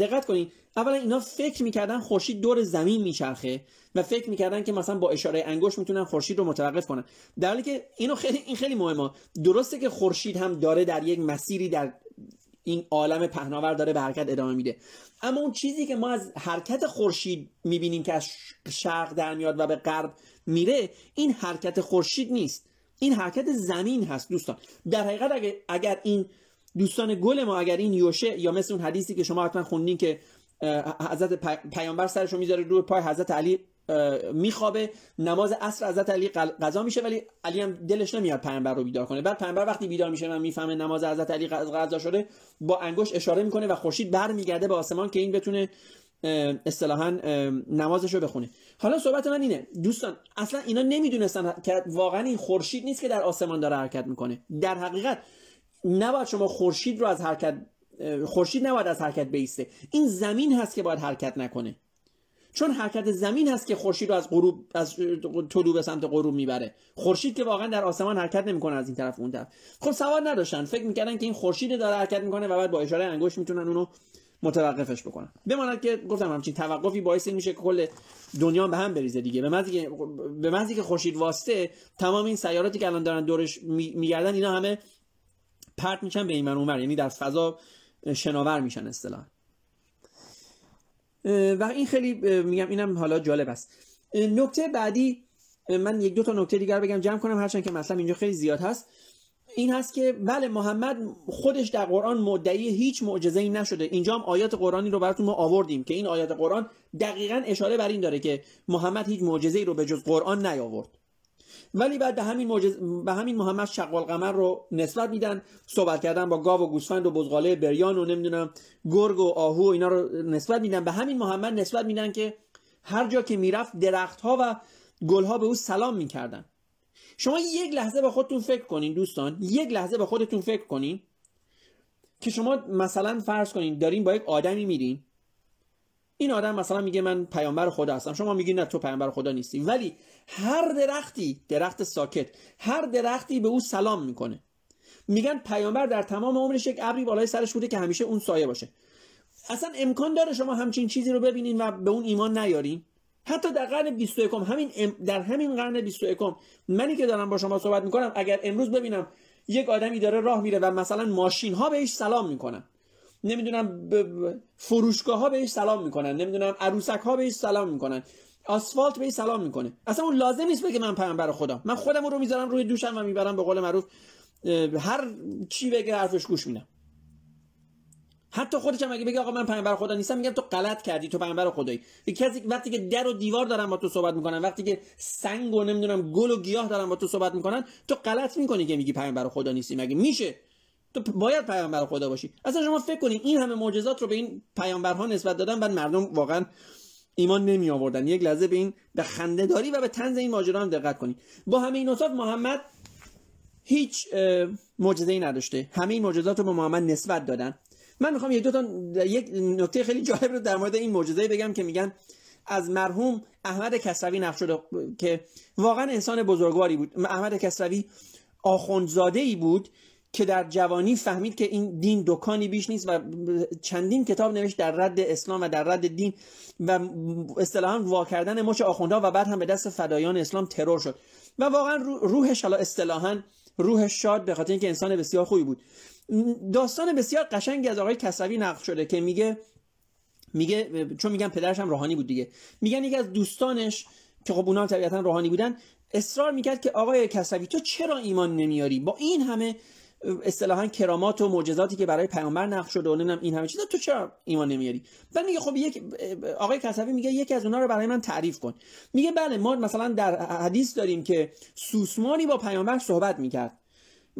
دقت کنید اولا اینا فکر می‌کردن خورشید دور زمین میچرخه و فکر می‌کردن که مثلا با اشاره انگشت می‌تونن خورشید رو متوقف کنن. در حالی که اینو خیلی این خیلی مهمه. درسته که خورشید هم داره در یک مسیری در این عالم پهناور داره به حرکت ادامه میده. اما اون چیزی که ما از حرکت خورشید می‌بینیم که از شرق در میاد و به غرب میره این حرکت خورشید نیست. این حرکت زمین هست دوستان. در حقیقت اگر, اگر این دوستان گل ما اگر این یوشه یا مثل اون حدیثی که شما حتما خوندین که حضرت پیامبر سرشو می‌ذاره روی پای حضرت علی میخوابه. نماز عصر حضرت علی قضا میشه ولی علی هم دلش نمیاد پیامبر رو بیدار کنه. بعد پیامبر وقتی بیدار میشه و می‌فهمه نماز حضرت علی قضا شده با انگشت اشاره می‌کنه و خورشید برمیگرده به آسمان که این بتونه اصطلاحا نمازش رو بخونه حالا صحبت من اینه دوستان اصلا اینا نمی‌دونستن که واقعا این خورشید نیست که در آسمان داره حرکت می‌کنه. در حقیقت نباید شما خورشید رو از حرکت خورشید نباید از حرکت بیسته. این زمین هست که باید حرکت نکنه. چون حرکت زمین هست که خورشید رو از غروب از طلوع به سمت غروب می‌بره. خورشید که واقعا در آسمان حرکت نمی‌کنه از این طرف اون طرف. خب سواد نداشتن. فکر می‌کردن که این خورشید داره حرکت می‌کنه و بعد با اشاره انگشت می‌تونن اونو متوقفش بکنن. بماند که گفتم همچین توقفی باعث میشه که کل دنیا به هم بریزه دیگه. به محضی که به که خورشید واسطه تمام این سیاراتی که الان دارن دورش میگردن اینا همه پرت میشن به این من یعنی در فضا شناور میشن اصطلاحا. و این خیلی میگم اینم حالا جالب است. نکته بعدی من یک دو تا نکته دیگر بگم جمع کنم هرچند که مثلا اینجا خیلی زیاد هست. این هست که بله محمد خودش در قرآن مدعی هیچ معجزه ای نشده. اینجا هم آیات قرآنی رو براتون ما آوردیم که این آیات قرآن دقیقا اشاره بر این داره که محمد هیچ معجزه ای رو به جز قرآن نیاورد. ولی بعد به همین معجز... به همین محمد شق القمر رو نسبت میدن صحبت کردن با گاو و گوسفند و بزغاله بریان و نمی‌دونم گرگ و آهو و اینا رو نسبت میدن. به همین محمد نسبت میدن که هر جا که می‌رفت درختها و گلها به او سلام می‌کردن. شما یک لحظه به خودتون فکر کنین دوستان یک لحظه به خودتون فکر کنین که شما مثلا فرض کنین دارین با یک آدمی میرین. این آدم مثلا میگه من پیامبر خدا هستم. شما میگین نه تو پیامبر خدا نیستی. ولی هر درختی درخت ساکت هر درختی به او سلام می‌کنه. میگن پیامبر در تمام عمرش یک ابری بالای سرش بوده که همیشه اون سایه باشه. اصلا امکان داره شما همچین چیزی رو ببینین و به اون ایمان نیارین؟ حتی در قرن 21 همین در همین قرن 21 منی که دارم با شما صحبت می‌کنم اگر امروز ببینم یک آدمی داره راه میره و مثلا ماشین ها بهش سلام می‌کنن نمی‌دونم فروشگاه ها بهش سلام می‌کنن نمی‌دونم عروسک ها بهش سلام می‌کنن آسفالت بهش سلام می‌کنه اصلا اون لازم نیست بگه من پیامبر خدا. من خودم رو می‌ذارم روی دوشم و می‌برم به قول معروف هر چی بگه حرفش گوش میدم. حتی خودش هم اگه بگه آقا من پیامبر خدا نیستم میگم تو غلط کردی تو پیامبر خدایی. کسی وقتی که در و دیوار دارن با تو صحبت می‌کنن وقتی که سنگ و نمی‌دونم گل و گیاه دارن با تو صحبت می‌کنن تو غلط می‌کنی که میگی پیامبر خدا نیستی مگه میشه؟ تو باید پیامبر خدا باشی. اصلا شما فکر کنین این همه معجزات رو به این پیامبرها نسبت دادن بعد مردم واقعا ایمان نمی آوردن یک لحظه به این به خنده داری و به تنز این ماجرا هم دقت کنید با همه این اوصاف محمد هیچ معجزه ای نداشته. همه این معجزات رو به محمد نسبت دادن. من می‌خوام یک دو تا یک نکته خیلی جالب رو در مورد این معجزه بگم که میگن از مرحوم احمد کسروی نقل شده که واقعا انسان بزرگواری بود. احمد کسروی آخوندزاده ای بود که در جوانی فهمید که این دین دکانی بیش نیست و چندین کتاب نوشت در رد اسلام و در رد دین و اصطلاحا وا کردن مچ آخوندها و بعد هم به دست فدایان اسلام ترور شد. و واقعا روحش حالا اصطلاحا روحش شاد به خاطر اینکه انسان بسیار خوبی بود. داستان بسیار قشنگی از آقای کسروی نقل شده که میگه میگه چون میگن پدرش هم روحانی بود دیگه. میگن یکی از دوستانش که خب اونا طبیعتا روحانی بودن اصرار می‌کرد که آقای کسروی تو چرا ایمان نمیاری؟ با این همه اصطلاحا کرامات و معجزاتی که برای پیامبر نقش شده و نمی‌دونم این همه چیزا تو چرا ایمان نمیاری؟ بعد میگه خب یک آقای کسوی میگه یکی از اونها رو برای من تعریف کن. میگه بله ما مثلا در حدیث داریم که سوسمانی با پیامبر صحبت می‌کرد.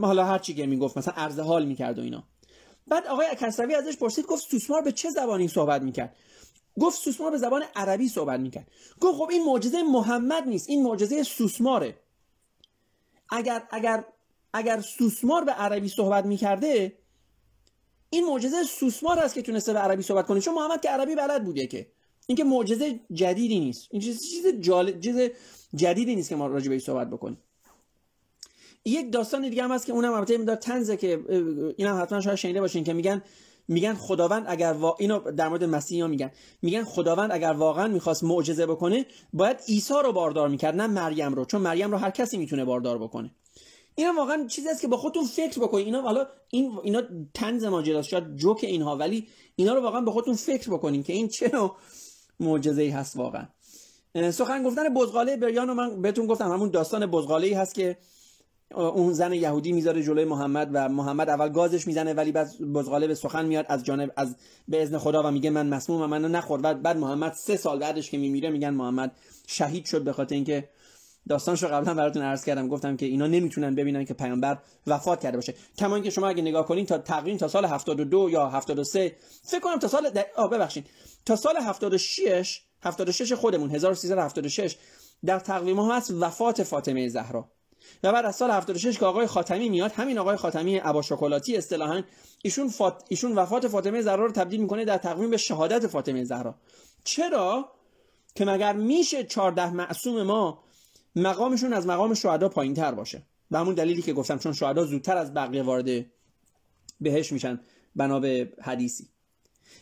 حالا هر چی که می‌گفت مثلا عرض حال می‌کرد و اینا. بعد آقای کسوی ازش پرسید گفت سوسمار به چه زبانی صحبت می‌کرد؟ گفت سوسمار به زبان عربی صحبت می‌کرد. گفت خب این معجزه محمد نیست این معجزه سوسماره. اگر اگر اگر سوسمار به عربی صحبت می‌کرده این معجزه سوسمار است که تونسته به عربی صحبت کنه. چون محمد که عربی بلد بوده که. این که معجزه جدیدی نیست. این چیز چیز چیز جدیدی نیست که ما راجع به صحبت بکنیم. یک داستان دیگه هم هست که اونم البته این تنزه که اینم حتما شاید شنیده باشین که میگن میگن خداوند اگر وا... اینو در مورد مسیح میگن. میگن خداوند اگر واقعا می‌خواست معجزه بکنه باید عیسی رو باردار می‌کرد نه مریم رو چون مریم رو هر کسی می‌تونه باردار بکنه. اینا واقعا چیزی است که با خودتون فکر بکنید. اینا حالا این اینا طنز ماجراست شاید جوک اینها ولی اینا رو واقعا با خودتون فکر بکنین که این چه نوع معجزه ای هست واقعا. سخن گفتن بزغاله بریان رو من بهتون گفتم همون داستان بزغاله ای هست که اون زن یهودی می‌ذاره جلوی محمد و محمد اول گازش می‌زنه ولی بعد بزغاله به سخن میاد از جانب از به اذن خدا و میگه من مسمومم منو نخور. بعد بعد محمد سه سال بعدش که میمیره میگن محمد شهید شد به خاطر اینکه داستانش رو قبلا براتون عرض کردم. گفتم که اینا نمی‌تونن ببینن که پیامبر وفات کرده باشه. کما اینکه شما اگه نگاه کنین تا تقریبا تا سال 72 یا 73 فکر کنم تا سال. آه ببخشید. تا سال 76 76 خودمون 1376 در تقویم ها هست وفات فاطمه زهرا. و بعد از سال 76 که آقای خاتمی میاد همین آقای خاتمی ابا شکلاتی اصطلاحا ایشون فات... ایشون وفات فاطمه زهرا رو تبدیل می‌کنه در تقویم به شهادت فاطمه زهرا. چرا؟ که مگر میشه 14 معصوم ما مقامشون از مقام شهدا پایین تر باشه؟ به همون دلیلی که گفتم چون شهدا زودتر از بقیه وارد بهش میشن بنا به حدیثی.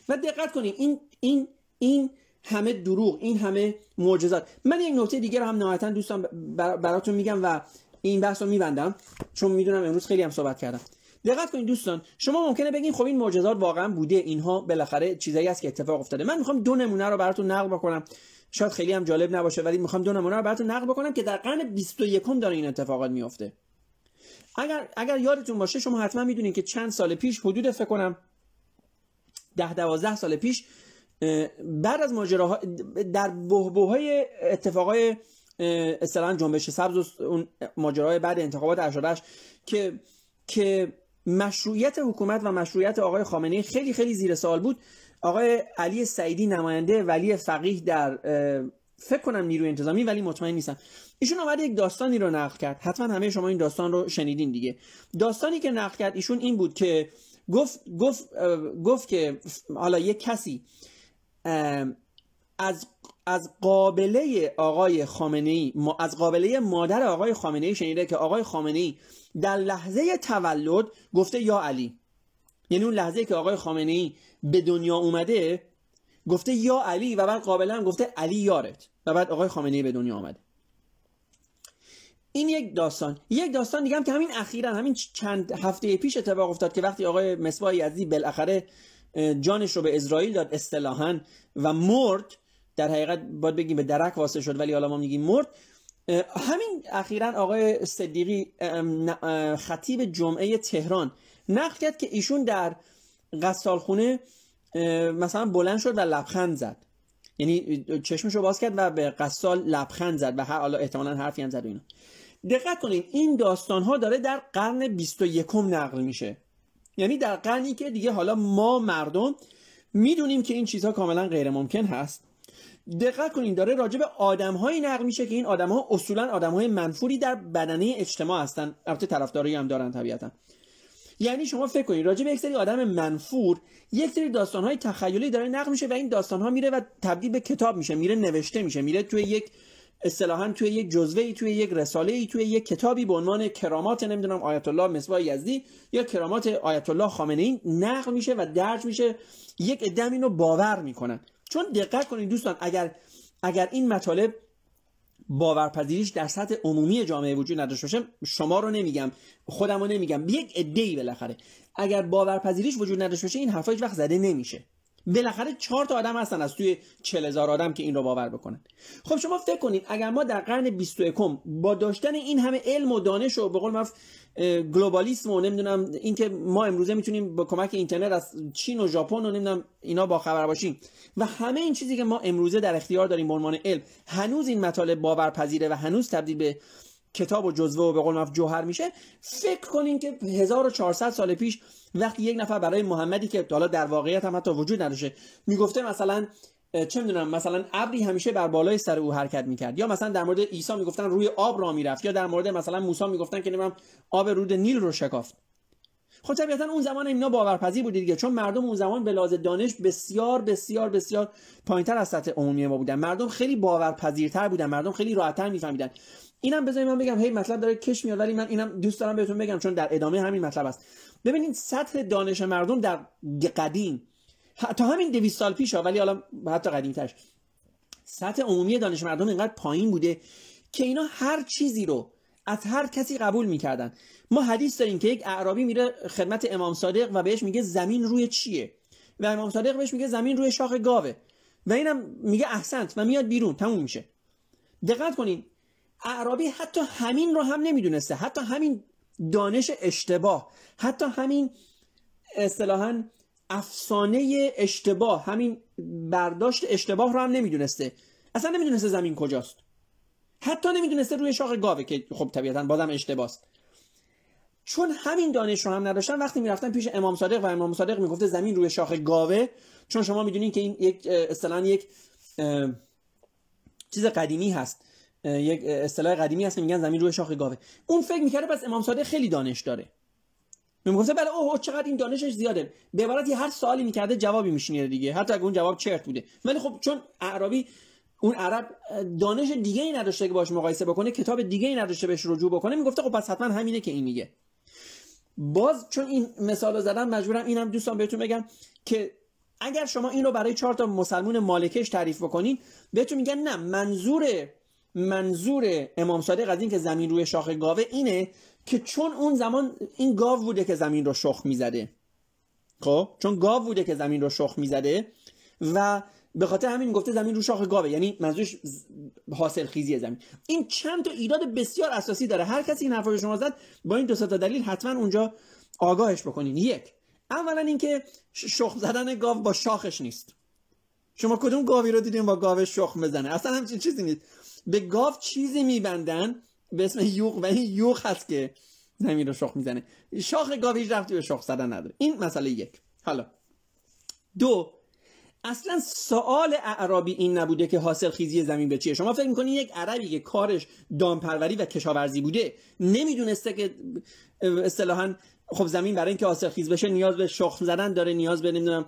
و دقت کنید این این این همه دروغ این همه معجزات. من یک نکته دیگه رو هم نهایتا دوستان براتون میگم و این بحث رو میبندم چون می‌دونم امروز خیلی هم صحبت کردم. دقت کنید دوستان شما ممکنه بگین خب این معجزات واقعا بوده اینها بالاخره چیزایی است که اتفاق افتاده. من می‌خوام دو نمونه رو براتون نقل بکنم. شاید خیلی هم جالب نباشه ولی می‌خوام دو نمونه رو براتون نقل بکنم که در قرن 21 داره این اتفاقات میفته اگر اگر یادتون باشه شما حتما می‌دونید که چند سال پیش حدود فکر کنم ده دوازده سال پیش بعد از ماجراها در بحبوهای اتفاقای اصطلاحا جنبش سبز و اون ماجرای بعد انتخابات اشارش که که مشروعیت حکومت و مشروعیت آقای خامنه خیلی خیلی زیر سوال بود. آقای علی سعیدی نماینده ولی فقیه در فکر کنم نیروی انتظامی ولی مطمئن نیستم. ایشون آمد یک داستانی رو نقل کرد. حتما همه شما این داستان رو شنیدین دیگه. داستانی که نقل کرد ایشون این بود که گفت گفت گفت که حالا یک کسی از از قابله آقای خامنه ای از قابله مادر آقای خامنه ای شنیده که آقای خامنه ای در لحظه تولد گفته یا علی. یعنی اون لحظه که آقای خامنه ای به دنیا اومده گفته یا علی. و بعد قابلا هم گفته علی یارت. و بعد آقای خامنه ای به دنیا آمده این یک داستان. یک داستان دیگه هم که همین اخیرا همین چند هفته پیش اتفاق افتاد که وقتی آقای مصباح یزدی بالاخره جانش رو به اسرائیل داد اصطلاحا و مرد در حقیقت باید بگیم به درک واسه شد ولی حالا ما میگیم مرد. همین اخیرا آقای صدیقی خطیب جمعه تهران نقل کرد که ایشون در قصالخونه مثلا بلند شد و لبخند زد. یعنی چشمش رو باز کرد و به قصال لبخند زد و حالا احتمالا حرفی هم زد و اینا. دقت کنید این داستان ها داره در قرن 21 نقل میشه. یعنی در قرنی که دیگه حالا ما مردم می‌دونیم که این چیزها کاملا غیر ممکن هست. دقت کنید داره راجع به آدمهایی نقل میشه که این آدمها اصولا آدمهای منفوری در بدنه اجتماع هستن. البته طرفدارایی هم دارن طبیعتا. یعنی شما فکر کنید راجع به یک سری آدم منفور یک سری داستانهای تخیلی داره نقل میشه و این داستانها میره و تبدیل به کتاب میشه میره نوشته میشه میره توی یک اصطلاحا توی یک جزوه توی یک رساله ای توی یک کتابی به عنوان کرامات نمی‌دونم آیت الله مصباح یزدی یا کرامات آیت الله خامنه ای نقل میشه و درج میشه یک عده اینو باور می‌کنن. چون دقت کنید دوستان اگر اگر این مطالب باورپذیریش در سطح عمومی جامعه وجود نداشته باشه شما رو نمیگم خودم رو نمیگم یک عده‌ای بالاخره. اگر باورپذیریش وجود نداشته باشه این حرفا هیچ وقت زده نمیشه. بالاخره چهار تا آدم هستن از توی 40 هزار آدم که این رو باور بکنن. خب شما فکر کنید اگر ما در قرن 21 با داشتن این همه علم و دانش و به قول معروف گلوبالیسم و نمی‌دونم اینکه ما امروزه می‌تونیم با کمک اینترنت از چین و ژاپن و نمی‌دونم اینا با خبر باشیم و همه این چیزی که ما امروزه در اختیار داریم به عنوان علم هنوز این مطالب باورپذیره و هنوز تبدیل به کتاب و جزوه و به قول جوهر میشه فکر کنین که 1400 سال پیش وقتی یک نفر برای محمدی که حالا در واقعیت هم حتی وجود نداشته می‌گفته مثلا چه می‌دونم مثلا ابری همیشه بر بالای سر او حرکت می‌کرد. یا مثلا در مورد عیسی می‌گفتن روی آب را می‌رفت. یا در مورد مثلا موسی می‌گفتن که نمی‌دونم آب رود نیل رو شکافت. خب طبیعتا اون زمان اینا باورپذیر بود دیگه. چون مردم اون زمان به لحاظ دانش بسیار بسیار بسیار پایینتر از سطح عمومی ما بودن. مردم خیلی باورپذیرتر بودن. مردم خیلی راحتتر میفهمیدن. اینم بذارید من بگم هی مطلب داره کش میاد ولی من اینم دوست دارم بهتون بگم چون در ادامه همین مطلب است. ببینید سطح دانش مردم در قدیم. تا همین 200 سال پیش ولی حالا حتی قدیمترش سطح عمومی دانش مردم اینقدر پایین بوده که اینا هر چیزی رو از هر کسی قبول می‌کردن. ما حدیث داریم که یک اعرابی میره خدمت امام صادق و بهش میگه زمین روی چیه؟ و امام صادق بهش میگه زمین روی شاخ گاوه. و اینم میگه احسنت و میاد بیرون تموم میشه. دقت کنین. اعرابی حتی همین رو هم نمی‌دونسته. حتی همین دانش اشتباه. حتی همین اصطلاحا افسانه اشتباه همین برداشت اشتباه رو هم نمی‌دونسته. اصلا نمی‌دونسته زمین کجاست. حتی نمی‌دونسته روی شاخ گاوه که خب طبیعتا بازم اشتباست. چون همین دانش رو هم نداشتن وقتی می‌رفتن پیش امام صادق و امام صادق می‌گفته زمین روی شاخ گاوه چون شما می‌دونین که این یک اصطلاحا یک چیز قدیمی هست. یک اصطلاح قدیمی هست میگن زمین روی شاخ گاوه. اون فکر می‌کرده پس امام صادق خیلی دانش داره. می‌گفته بله اوه چقدر این دانشش زیاده. به عبارتی هر سوالی می‌کرده جوابی میشنیده دیگه. حتی اگه اون جواب چرت بوده. ولی خب چون عربی اون عرب دانش دیگه ای نداشته که باش مقایسه بکنه کتاب دیگه ای نداشته بهش رجوع بکنه می‌گفته خب پس حتما همینه که این میگه. باز چون این مثال زدن مجبورم اینم دوستان بهتون بگم که اگر شما این رو برای چهار تا مسلمون مالکش تعریف بکنین بهتون میگن نه منظور منظور امام صادق از این که زمین روی شاخ گاوه اینه که چون اون زمان این گاو بوده که زمین رو شخ می‌زده. خب؟ چون گاو بوده که زمین رو شخ می‌زده و به خاطر همین گفته زمین رو شاخ گاوه. یعنی منظورش حاصل خیزی زمین. این چند تا ایراد بسیار اساسی داره. هر کسی این حرفا شما زد با این دو تا دلیل حتما اونجا آگاهش بکنین. یک اولا اینکه شخم زدن گاو با شاخش نیست. شما کدوم گاوی رو دیدین با گاوش شخم بزنه؟ اصلا همچین چیزی نیست. به گاو چیزی میبندن به اسم یوغ و این یوغ هست که زمین رو شخ می‌زنه. شاخ گاو هیچ رفتی به شخ زدن نداره. این مسئله یک. حالا. دو اصلا سوال اعرابی این نبوده که حاصل خیزی زمین به چیه؟ شما فکر می‌کنین یک عربی که کارش دامپروری و کشاورزی بوده نمی‌دونسته که اصطلاحا خب زمین برای اینکه حاصل خیز بشه نیاز به شخم زدن داره نیاز به نمی‌دونم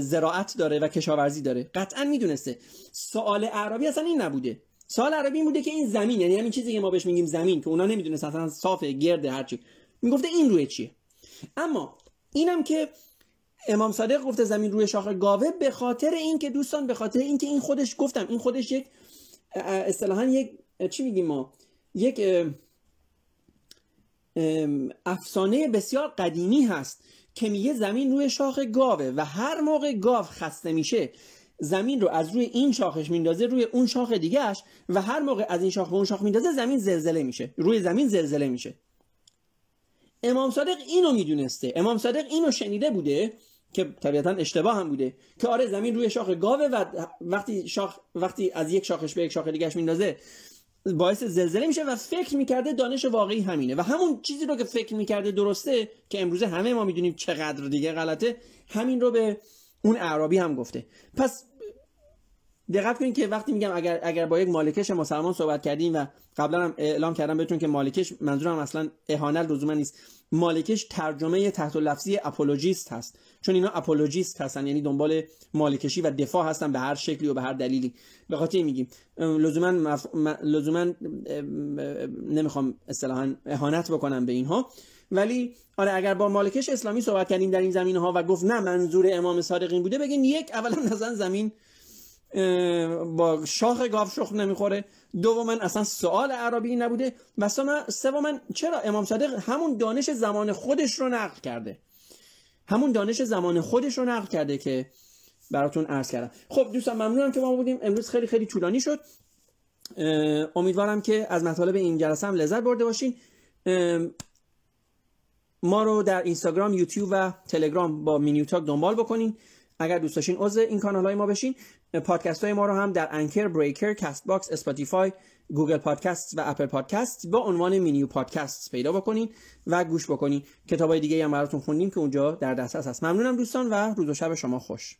زراعت داره و کشاورزی داره. قطعا می‌دونسته. سوال اعرابی اصلا این نبوده. سوال عربی این بوده که این زمین یعنی همین چیزی که ما بهش میگیم زمین که اونا نمی‌دونستن اصلا صافه گرده هرچی می‌گفته این روی چیه. اما اینم که امام صادق گفته زمین روی شاخ گاوه به خاطر اینکه دوستان به خاطر اینکه این خودش گفتم این خودش یک اصطلاحا یک چی میگیم ما؟ یک افسانه بسیار قدیمی هست که میگه زمین روی شاخ گاوه و هر موقع گاو خسته میشه زمین رو از روی این شاخش میندازه روی اون شاخ دیگهش و هر موقع از این شاخ به اون شاخ میندازه زمین زلزله میشه. روی زمین زلزله میشه. امام صادق اینو می‌دونسته. امام صادق اینو شنیده بوده که طبیعتا اشتباه هم بوده که آره زمین روی شاخ گاوه و وقتی شاخ وقتی از یک شاخش به یک شاخ دیگهش میندازه باعث زلزله میشه و فکر می‌کرده دانش واقعی همینه. و همون چیزی رو که فکر می‌کرده درسته که امروزه همه ما می‌دونیم چقدر دیگه غلطه همین رو به اون اعرابی هم گفته. پس دقت کنید که وقتی میگم اگر اگر با یک ماله‌کش مسلمان صحبت کردیم و قبلا هم اعلام کردم بهتون که ماله‌کش منظورم اصلا اهانت لزوما نیست. ماله‌کش ترجمه تحت لفظی apologist هست. چون اینا apologist هستن یعنی دنبال مالکشی و دفاع هستن به هر شکلی و به هر دلیلی. به خاطر میگیم. لزوما مف... لزوما نمی‌خوام اصطلاحا اهانت بکنم به اینها. ولی آره اگر با مالکش اسلامی صحبت کردیم در این زمینه ها و گفت نه منظور امام صادق این بوده بگین یک اولا نزن زمین با شاخ گاو شخم نمی‌خوره. دوما اصلا سوال عربی نبوده. و سوما چرا امام صادق همون دانش زمان خودش رو نقل کرده؟ همون دانش زمان خودش رو نقل کرده که براتون عرض کردم. خب دوستان ممنونم که با ما بودین. امروز خیلی خیلی طولانی شد. امیدوارم که از مطالب این جلسه هم لذت برده باشین. ما رو در اینستاگرام یوتیوب و تلگرام با مینیو تاک دنبال بکنین. اگر دوست داشتین عضو این کانال های ما بشین. پادکست های ما رو هم در Anchor Breaker Castbox Spotify Google Podcast و Apple Podcast با عنوان مینیو پادکست پیدا بکنین و گوش بکنین. کتاب های دیگه هم براتون خوندیم که اونجا در دسترس هست. ممنونم دوستان و روز و شب شما خوش.